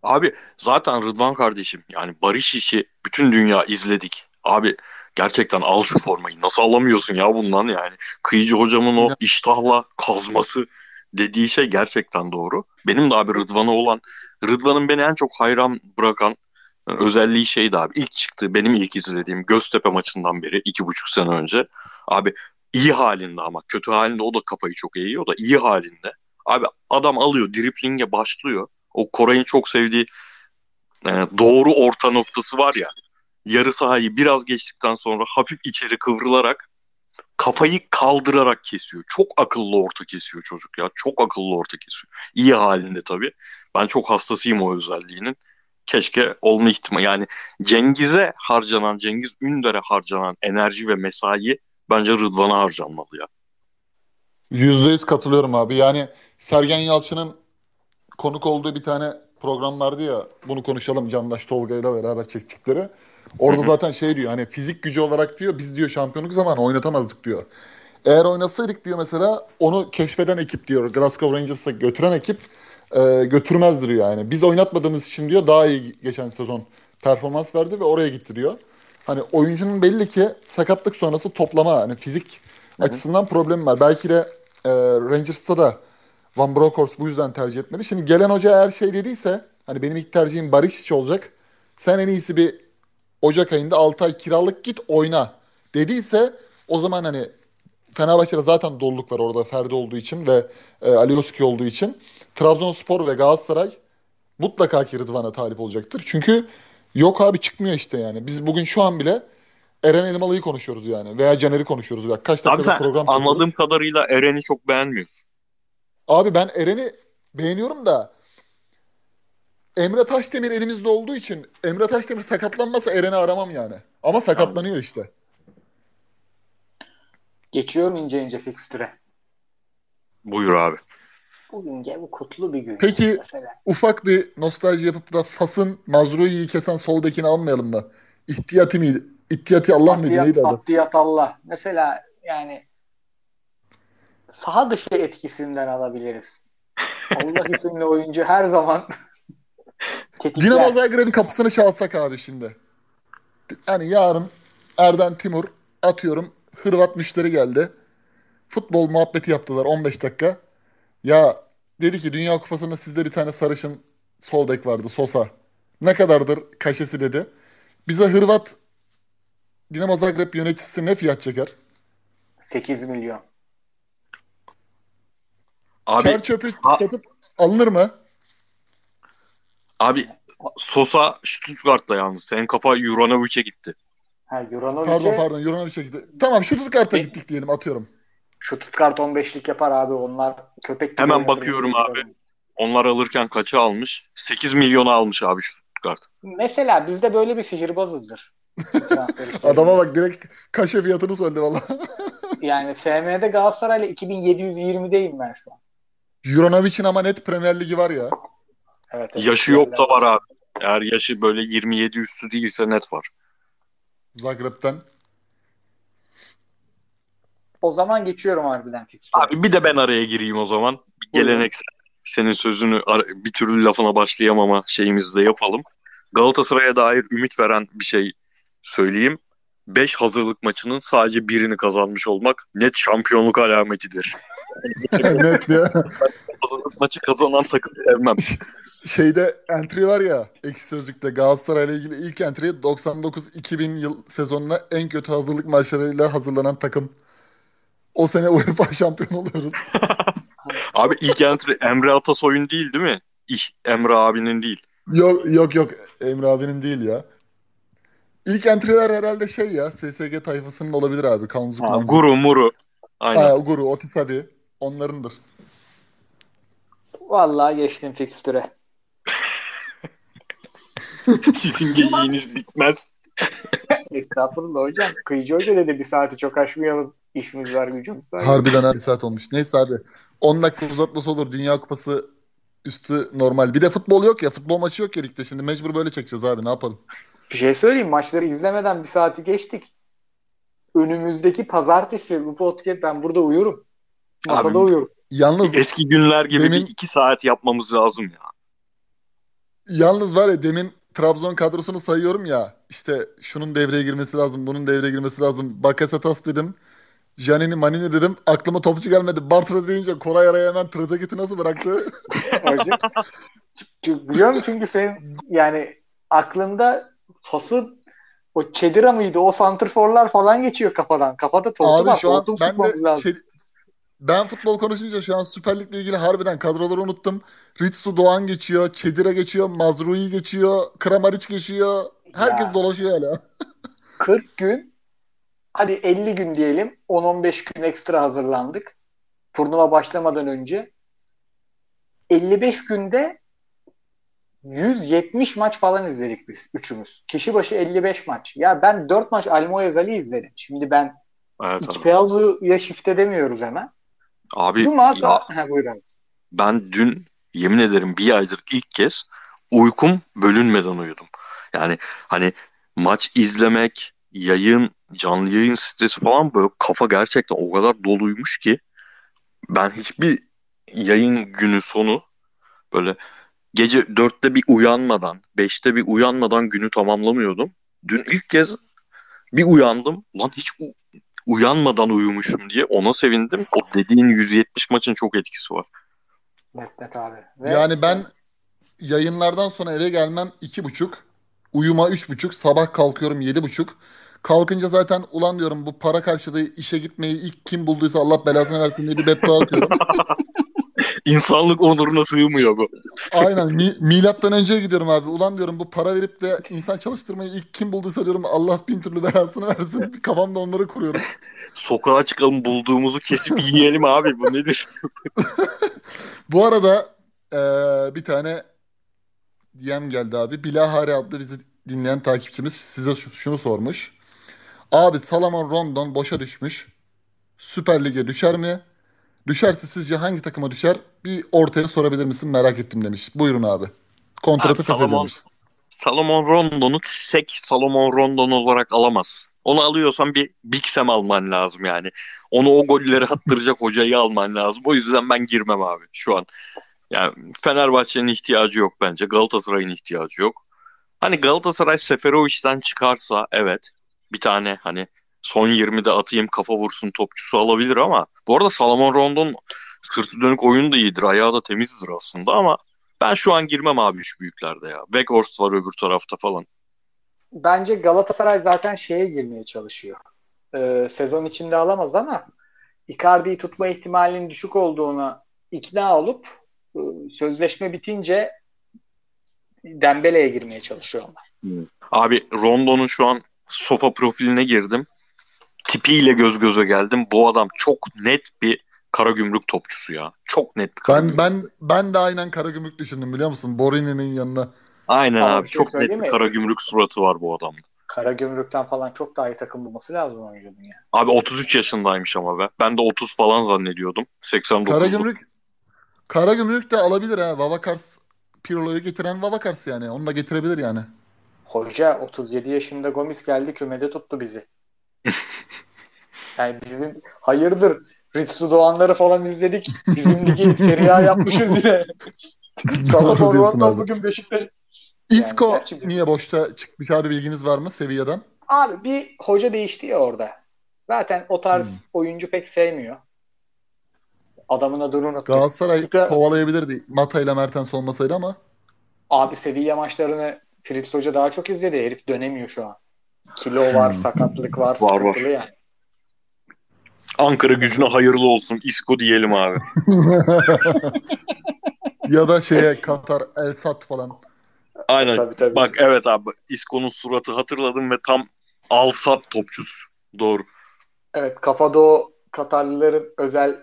Abi zaten Rıdvan kardeşim yani Barış işi bütün dünya izledik. Abi gerçekten al şu formayı. Nasıl alamıyorsun ya bundan yani. Kıyıcı hocamın o iştahla kazması dediği şey gerçekten doğru. Benim de abi Rıdvan'a olan Rıdvan'ın beni en çok hayran bırakan e, özelliği şeydi abi. İlk çıktı benim ilk izlediğim Göztepe maçından beri iki buçuk sene önce. Abi iyi halinde ama kötü halinde o da kafayı çok eğiyor da iyi halinde. Abi adam alıyor driplinge başlıyor. O Koray'ın çok sevdiği e, doğru orta noktası var ya. Yarı sahayı biraz geçtikten sonra hafif içeri kıvrılarak kafayı kaldırarak kesiyor. Çok akıllı orta kesiyor çocuk ya. Çok akıllı orta kesiyor. İyi halinde tabii. Ben çok hastasıyım o özelliğinin. Keşke olma ihtimali. Yani Cengiz'e harcanan, Cengiz Ünder'e harcanan enerji ve mesai bence Rıdvan'a harcanmalı ya. Yüzde yüz katılıyorum abi. Yani Sergen Yalçın'ın konuk olduğu bir tane program vardı ya bunu konuşalım Candaş Tolga ile beraber çektikleri. Orada zaten şey diyor hani fizik gücü olarak diyor biz diyor şampiyonluk zamanı oynatamazdık diyor. Eğer oynasaydık diyor mesela onu keşfeden ekip diyor Glasgow Rangers'a götüren ekip e, götürmezdi diyor yani. Biz oynatmadığımız için diyor daha iyi geçen sezon performans verdi ve oraya gitti diyor. Hani oyuncunun belli ki sakatlık sonrası toplama hani fizik açısından problemi var. Belki de e, Rangers'ta da Van Bronckhorst bu yüzden tercih etmedi. Şimdi gelen hoca eğer şey dediyse hani benim ilk tercihim Barış olacak. Sen en iyisi bir Ocak ayında 6 ay kiralık git oyna dediyse o zaman hani Fenerbahçe'de zaten doluluk var orada Ferdi olduğu için ve e, Alioski olduğu için. Trabzonspor ve Galatasaray mutlaka ki Rıdvan'a talip olacaktır. Çünkü yok abi çıkmıyor işte yani. Biz bugün şu an bile Eren Elmalı'yı konuşuyoruz yani. Veya Caner'i konuşuyoruz. Bak kaç Abi dakikadır sen program çekiyoruz. anladığım kadarıyla Eren'i çok beğenmiyorsun. Abi ben Eren'i beğeniyorum da Emre Taşdemir elimizde olduğu için Emre Taşdemir sakatlanmasa Eren'i aramam yani. Ama sakatlanıyor işte. Geçiyorum ince ince fikstüre. Buyur abi. Bugün gel kutlu bir gün. Peki Mesela. ufak bir nostalji yapıp da Fas'ın Mazrui'yi kesen sol bekini almayalım mı? İhtiyati miydi? İhtiyati Allah mıydı? Neydi adı? Addiyat Allah. Mesela yani saha dışı etkisinden alabiliriz. Allah isimli oyuncu her zaman tetikler. Dinamo Zagreb'in kapısını çalsak abi şimdi. Yani yarın Erden Timur atıyorum Hırvat müşteri geldi. Futbol muhabbeti yaptılar 15 dakika. Ya dedi ki Dünya Kupası'nda sizde bir tane sarışın sol bek vardı Sosa. Ne kadardır kaşesi dedi. Bize Hırvat Dinamo Zagreb yöneticisi ne fiyat çeker? 8 milyon. Abi Çer çöpü sa- satıp alınır mı? Abi Sosa Stuttgart'ta yalnız. Senin kafa Juranovic'e gitti. Ha, Juranovic'e Pardon pardon Euronovic'e gitti. Tamam Stuttgart'a Ne? gittik diyelim atıyorum. şu Stuttgart 15'lik yapar abi onlar köpek gibi Hemen bakıyorum abi. Onlar alırken kaça almış? 8 milyona almış abi Stuttgart. Mesela biz de böyle bir sihirbazızdır. Adama bak direkt kaşe fiyatını söyledi valla. Yani FM'de Galatasaray'la 2720'deyim ben şu an. Euronovic'in ama net Premier Ligi var ya. Evet, evet. Yaşı yoksa var abi. Eğer yaşı böyle 27 üstü değilse net var. Zagreb'ten. O zaman geçiyorum harbiden fikstüre. Abi bir de ben araya gireyim o zaman. Bir geleneksel senin sözünü bir türlü lafına başlayamama şeyimizi de yapalım. Galatasaray'a dair ümit veren bir şey söyleyeyim. 5 hazırlık maçının sadece birini kazanmış olmak net şampiyonluk alametidir. net ya. hazırlık maçı kazanan takım sevmem. Şeyde entry var ya ekşi sözlükte Galatasaray'la ilgili ilk entry 99-2000 yıl sezonuna en kötü hazırlık maçlarıyla hazırlanan takım. O sene UEFA şampiyon oluyoruz. Abi ilk entry Emre Atasoy'un değil değil mi? İh, Emre abinin değil. Yok yok yok Emre abinin değil ya. İlk entry'ler herhalde şey ya SSG tayfasının olabilir abi. Kanzu Ha, Kanzu. guru muru. Aynen. Ha, Guru, Otis abi. Onlarındır. Vallahi geçtim fikstüre. Sizin geyiğiniz bitmez. Estağfurullah hocam. Kıyıcı hoca dedi bir saati çok aşmayalım. İşimiz var gücümüz var. Harbiden abi bir saat olmuş. Neyse abi. 10 dakika uzatması olur. Dünya Kupası üstü normal. Bir de futbol yok ya. Futbol maçı yok ya ligde. Şimdi mecbur böyle çekeceğiz abi. Ne yapalım? Bir şey söyleyeyim. Maçları izlemeden bir saati geçtik. Önümüzdeki pazartesi bu podcast ben burada uyurum. Masada Abi, uyurum. Yalnız Eski günler gibi Demin- bir iki saat yapmamız lazım ya. yalnız var ya demin Trabzon kadrosunu sayıyorum ya. İşte şunun devreye girmesi lazım. Bunun devreye girmesi lazım. Bakasetas dedim. Janini Manini dedim. Aklıma topçu gelmedi. Bartra deyince Koray araya hemen Trezeguet'i nasıl bıraktı? Hocam. Çünkü- Biliyor musun çünkü senin yani aklında Fas'ın o Çedira mıydı? O santrforlar falan geçiyor kafadan. Kafada tortu Abi var. şu an ben de lazım. şey- ben futbol konuşunca şu an Süper Lig'le ilgili harbiden kadroları unuttum. Ritsu Doğan geçiyor, Çedira geçiyor, Mazrui geçiyor, Kramaric geçiyor. Herkes Ya. dolaşıyor hala. 40 gün hadi 50 gün diyelim 10-15 gün ekstra hazırlandık. Turnuva başlamadan önce. 55 günde 170 maç falan izledik biz üçümüz. Kişi başı 55 maç. Ya ben 4 maç Almoyaz Ali izledim. Şimdi ben Evet. Peyazu'ya shift edemiyoruz hemen. Abi Cuma ya, ha, buyur abi. ben dün yemin ederim bir aydır ilk kez uykum bölünmeden uyudum. Yani hani maç izlemek, yayın, canlı yayın stresi falan böyle kafa gerçekten o kadar doluymuş ki ben hiçbir yayın günü sonu böyle gece dörtte bir uyanmadan, beşte bir uyanmadan günü tamamlamıyordum. Dün ilk kez bir uyandım. Lan hiç u- uyanmadan uyumuşum diye ona sevindim. O dediğin 170 maçın çok etkisi var. Net net abi. Ve Yani ben yayınlardan sonra eve gelmem iki buçuk, uyuma üç buçuk, sabah kalkıyorum yedi buçuk. Kalkınca zaten ulan diyorum bu para karşılığı işe gitmeyi ilk kim bulduysa Allah belasını versin diye bir beddua atıyorum. İnsanlık onuruna sığmıyor bu. Aynen mi- milattan önceye gidiyorum abi. Ulan diyorum bu para verip de insan çalıştırmayı ilk kim bulduysa diyorum Allah bin türlü belasını versin. Kafamda onları kuruyorum. Sokağa çıkalım bulduğumuzu kesip yiyelim abi bu nedir? Bu arada eee, bir tane DM geldi abi. Bilahare adlı bizi dinleyen takipçimiz size şu- şunu sormuş. Abi Salomon Rondon boşa düşmüş. Süper Lig'e düşer mi? Düşerse sizce hangi takıma düşer? Bir ortaya sorabilir misin? Merak ettim demiş. Buyurun abi. Kontratı feshedilmiş. Salomon Rondon'u sek Salomon Rondon olarak alamazsın. Onu alıyorsan bir Big Sam alman lazım yani. Onu o golleri attıracak hocayı alman lazım. O yüzden ben girmem abi şu an. Yani Fenerbahçe'nin ihtiyacı yok bence. Galatasaray'ın ihtiyacı yok. Hani Galatasaray Seferovic'den çıkarsa evet bir tane hani son 20'de atayım kafa vursun topçusu alabilir ama bu arada Salomon Rondon sırtı dönük oyun da iyidir. Ayağı da temizdir aslında ama ben şu an girmem abi üç büyüklerde ya. Weghorst var öbür tarafta falan. bence Galatasaray zaten şeye girmeye çalışıyor. Ee, sezon içinde alamaz ama Icardi'yi tutma ihtimalinin düşük olduğuna ikna olup e, sözleşme bitince Dembele'ye girmeye çalışıyorlar. Abi Rondo'nun şu an sofa profiline girdim. Tipiyle göz göze geldim. Bu adam çok net bir Karagümrük topçusu ya. Çok net bir Ben Karagümrük. ben ben de aynen Karagümrük düşündüm biliyor musun? Borini'nin yanına. Aynen abi. bir şey çok net söyleyeyim bir mi? Karagümrük suratı var bu adamda. Karagümrük'ten falan çok daha iyi takım bulması lazım oyuncunun ya. Abi 33 yaşındaymış ama be. Ben de 30 falan zannediyordum. 89. Karagümrük Karagümrük de alabilir ha. Vavakars Pirlo'yu getiren Vavakars yani. Onu da getirebilir yani. Hoca 37 yaşında Gomis geldi kümede tuttu bizi. yani bizim hayırdır Ritsu Doğanları falan izledik. Bizim ligi Serie A yapmışız yine. Doğru diyorsun abi. bugün Beşiktaş. Isco Yani niye boşta çıkmış abi bilginiz var mı Sevilla'dan? Abi bir hoca değişti ya orada. Zaten o tarz Hmm. oyuncu pek sevmiyor. Adamın adını unuttum. Galatasaray Çünkü- kovalayabilirdi Mata ile Mertens olmasaydı ama Abi Sevilla maçlarını Fritz Hoca daha çok izledi. Herif dönemiyor şu an. Kilo var, Hmm. sakatlık var, Var, var. yani. Ankara gücüne hayırlı olsun. Isco diyelim abi. ya da şeye Katar El Sat falan. Aynen. Tabii, tabii. Bak evet abi İsko'nun suratı hatırladım ve tam alsat topçusu. Doğru. Evet kafada o Katarlıların özel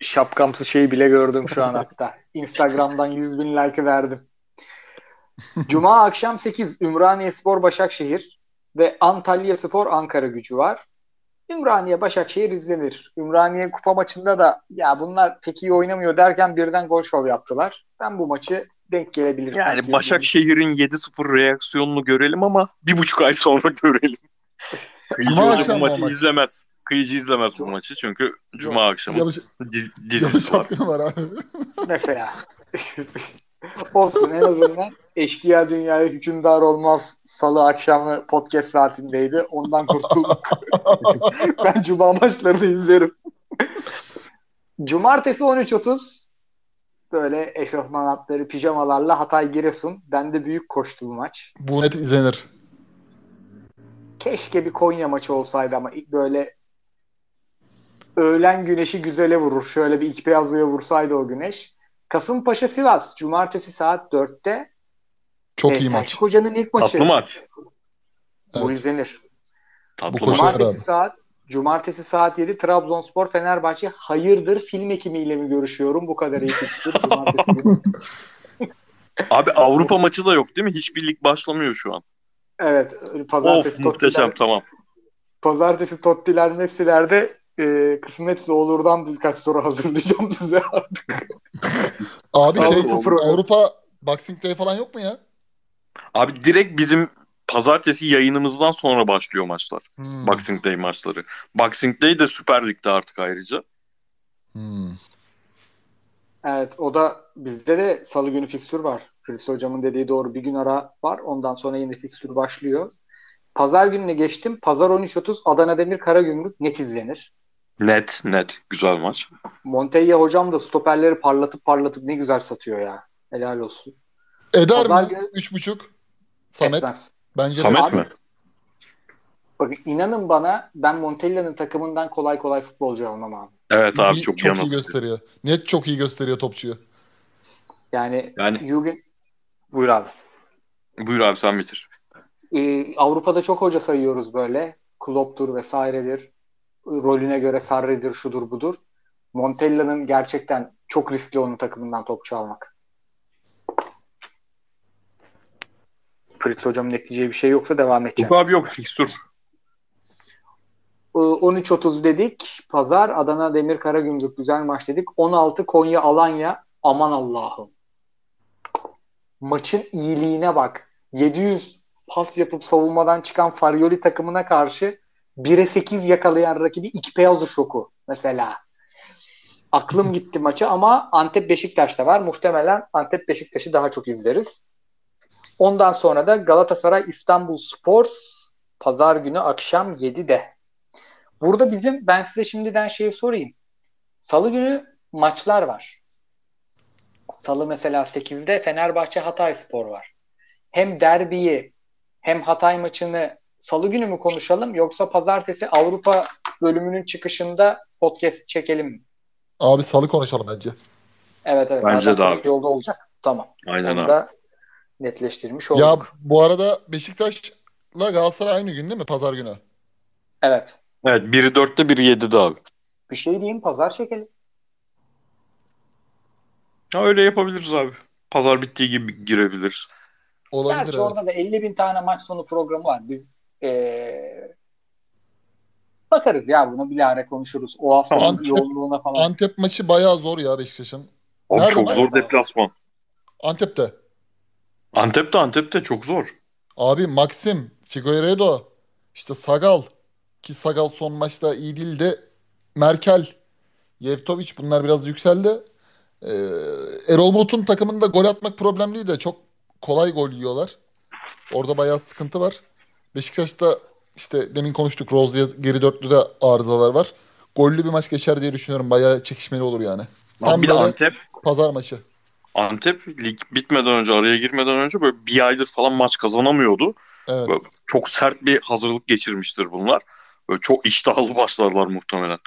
şapkamsı şeyi bile gördüm şu an hatta. Instagram'dan 100 bin like verdim. Cuma akşam 8 Ümraniye Spor Başakşehir ve Antalya Spor Ankara gücü var. Ümraniye Başakşehir izlenir. Ümraniye kupa maçında da ya bunlar pek iyi oynamıyor derken birden gol şov yaptılar. Ben bu maçı denk gelebilir. Yani Başakşehir'in 7-0 reaksiyonunu görelim ama bir buçuk ay sonra görelim. Kıyıcı Cuma Hoca bu maçı maç? izlemez. Kıyıcı izlemez bu maçı çünkü Cuma akşamı Yalı, diz- dizisi var. var abi. Mesela. Olsun en azından eşkıya dünyaya hükümdar olmaz salı akşamı podcast saatindeydi. Ondan kurtulduk. ben cuma maçlarını izlerim. Cumartesi 13.30 böyle eşofman atları pijamalarla Hatay Giresun. Ben de büyük koştu bu maç. Bu net izlenir. Keşke bir Konya maçı olsaydı ama ilk böyle öğlen güneşi güzele vurur. Şöyle bir iki beyazlıya vursaydı o güneş. Kasımpaşa Sivas Cumartesi saat 4'te. Çok Ee, iyi maç. Selçuk Hoca'nın ilk maçı. Tatlı maç. Bu Evet. izlenir. Tatlı Bu maç. Cumartesi abi. saat Cumartesi saat 7 Trabzonspor Fenerbahçe. Hayırdır film ekimiyle mi görüşüyorum? Bu kadar iyi. Abi Avrupa maçı da yok değil mi? Hiçbir lig başlamıyor şu an. Evet. Of Pazartesi muhteşem Tottiler, tamam. Pazartesi Tottiler Messi'lerde e, kısmetse olurdan birkaç soru hazırlayacağım size artık. Abi şey. Avrupa Boxing Day falan yok mu ya? Abi direkt bizim pazartesi yayınımızdan sonra başlıyor maçlar. Hmm. Boxing Day maçları. Boxing Day de Süper Lig'de artık ayrıca. Hmm. Evet o da bizde de salı günü fikstür var. Filiz hocamın dediği doğru bir gün ara var. Ondan sonra yine fikstür başlıyor. Pazar gününe geçtim. Pazar 13.30 Adana Demir Karagümrük net izlenir. Net net güzel maç. Montella hocam da stoperleri parlatıp parlatıp ne güzel satıyor ya. Helal olsun. Eder Pazar mi? günü- Üç buçuk. Samet. Etmez. Bence de. Samet Abi- mi? Bakın inanın bana ben Montella'nın takımından kolay kolay futbolcu almam abi. Evet abi İyi- çok, çok iyi yanıltıcı. gösteriyor. Net çok iyi gösteriyor topçuyu. Yani, Yani Jürgen... Buyur abi. buyur abi sen bitir. Ee, Avrupa'da çok hoca sayıyoruz böyle. Klopp'tur vesairedir. Rolüne göre Sarri'dir, şudur budur. Montella'nın gerçekten çok riskli onun takımından topçu almak. Fritz hocamın ekleyeceği bir şey yoksa devam edeceğim. Yok abi yok fikstür. Ee, 13.30 dedik. Pazar Adana Demir Karagümrük güzel maç dedik. 16 Konya Alanya. Aman Allah'ım. Maçın iyiliğine bak. 700 pas yapıp savunmadan çıkan Faryoli takımına karşı 1'e 8 yakalayan rakibi iki beyaz şoku mesela. Aklım gitti maça ama Antep Beşiktaş'ta var. Muhtemelen Antep Beşiktaş'ı daha çok izleriz. Ondan sonra da Galatasaray İstanbul Spor pazar günü akşam 7'de. Burada bizim ben size şimdiden şey sorayım. Salı günü maçlar var. Salı mesela 8'de Fenerbahçe Hatay Spor var. Hem derbiyi hem Hatay maçını salı günü mü konuşalım yoksa pazartesi Avrupa bölümünün çıkışında podcast çekelim mi? Abi salı konuşalım bence. Evet evet. Bence de abi. Yolda olacak. Tamam. Aynen Onu abi. Netleştirmiş Ya olduk. bu arada Beşiktaş'la Galatasaray aynı gün değil mi? Pazar günü. Evet. Evet biri 4'te biri 7'de abi. Bir şey diyeyim pazar çekelim. Ha, öyle yapabiliriz abi. Pazar bittiği gibi girebiliriz. Olabilir Gerçi evet. orada da 50 bin tane maç sonu programı var. Biz ee, bakarız ya buna bilahare konuşuruz. O haftanın Antep- yoğunluğuna falan. Antep maçı bayağı zor ya Beşiktaş'ın. Abi Nerede çok zor deplasman. Antep'te. Antep'te Antep'te çok zor. Abi Maxim, Figueiredo, işte Sagal ki Sagal son maçta iyi değildi. Merkel, Yevtovic bunlar biraz yükseldi. Ee, Erol Bulut'un takımında gol atmak problemliydi çok kolay gol yiyorlar. Orada bayağı sıkıntı var. Beşiktaş'ta işte demin konuştuk Rozier geri dörtlüde arızalar var. Gollü bir maç geçer diye düşünüyorum. Bayağı çekişmeli olur yani. Tam bir de Antep pazar maçı. Antep lig bitmeden önce araya girmeden önce böyle bir aydır falan maç kazanamıyordu. Evet. Böyle çok sert bir hazırlık geçirmiştir bunlar. Böyle çok iştahlı başlarlar muhtemelen.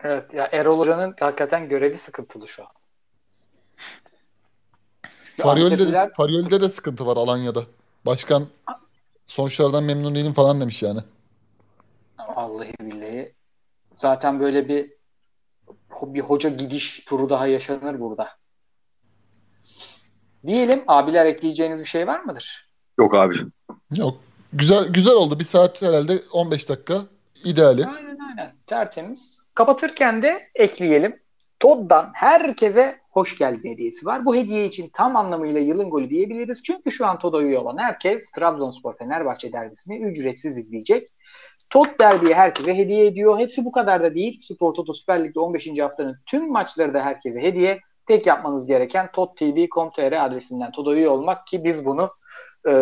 Evet ya Erol Hoca'nın hakikaten görevi sıkıntılı şu an. Farioli'de de, Farioli'de de sıkıntı var Alanya'da. Başkan sonuçlardan memnun değilim falan demiş yani. Vallahi billahi. Zaten böyle bir bir hoca gidiş turu daha yaşanır burada. Diyelim abiler ekleyeceğiniz bir şey var mıdır? Yok abi. Yok. Güzel güzel oldu. Bir saat herhalde 15 dakika. ideali. Aynen aynen. Tertemiz. Kapatırken de ekleyelim. Todd'dan herkese hoş geldin hediyesi var. Bu hediye için tam anlamıyla yılın golü diyebiliriz. Çünkü şu an Todd'a üye olan herkes Trabzonspor Fenerbahçe derbisini ücretsiz izleyecek. Todd derbiyi herkese hediye ediyor. Hepsi bu kadar da değil. Spor Toto Süper Lig'de 15. haftanın tüm maçları da herkese hediye. Tek yapmanız gereken toddtv.com.tr adresinden Todd'a üye olmak ki biz bunu e,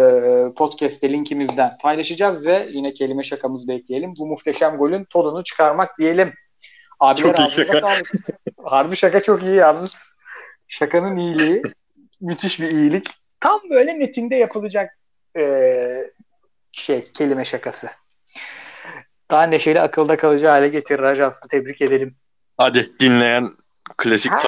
podcast'te linkimizden paylaşacağız ve yine kelime şakamızı da ekleyelim. Bu muhteşem golün tadını çıkarmak diyelim. Abiler Çok iyi şaka. Harbi şaka çok iyi yalnız. Şakanın iyiliği müthiş bir iyilik. Tam böyle netinde yapılacak e, şey kelime şakası. Daha neşeli akılda kalıcı hale getirir ajansı. Tebrik edelim. Hadi dinleyen klasik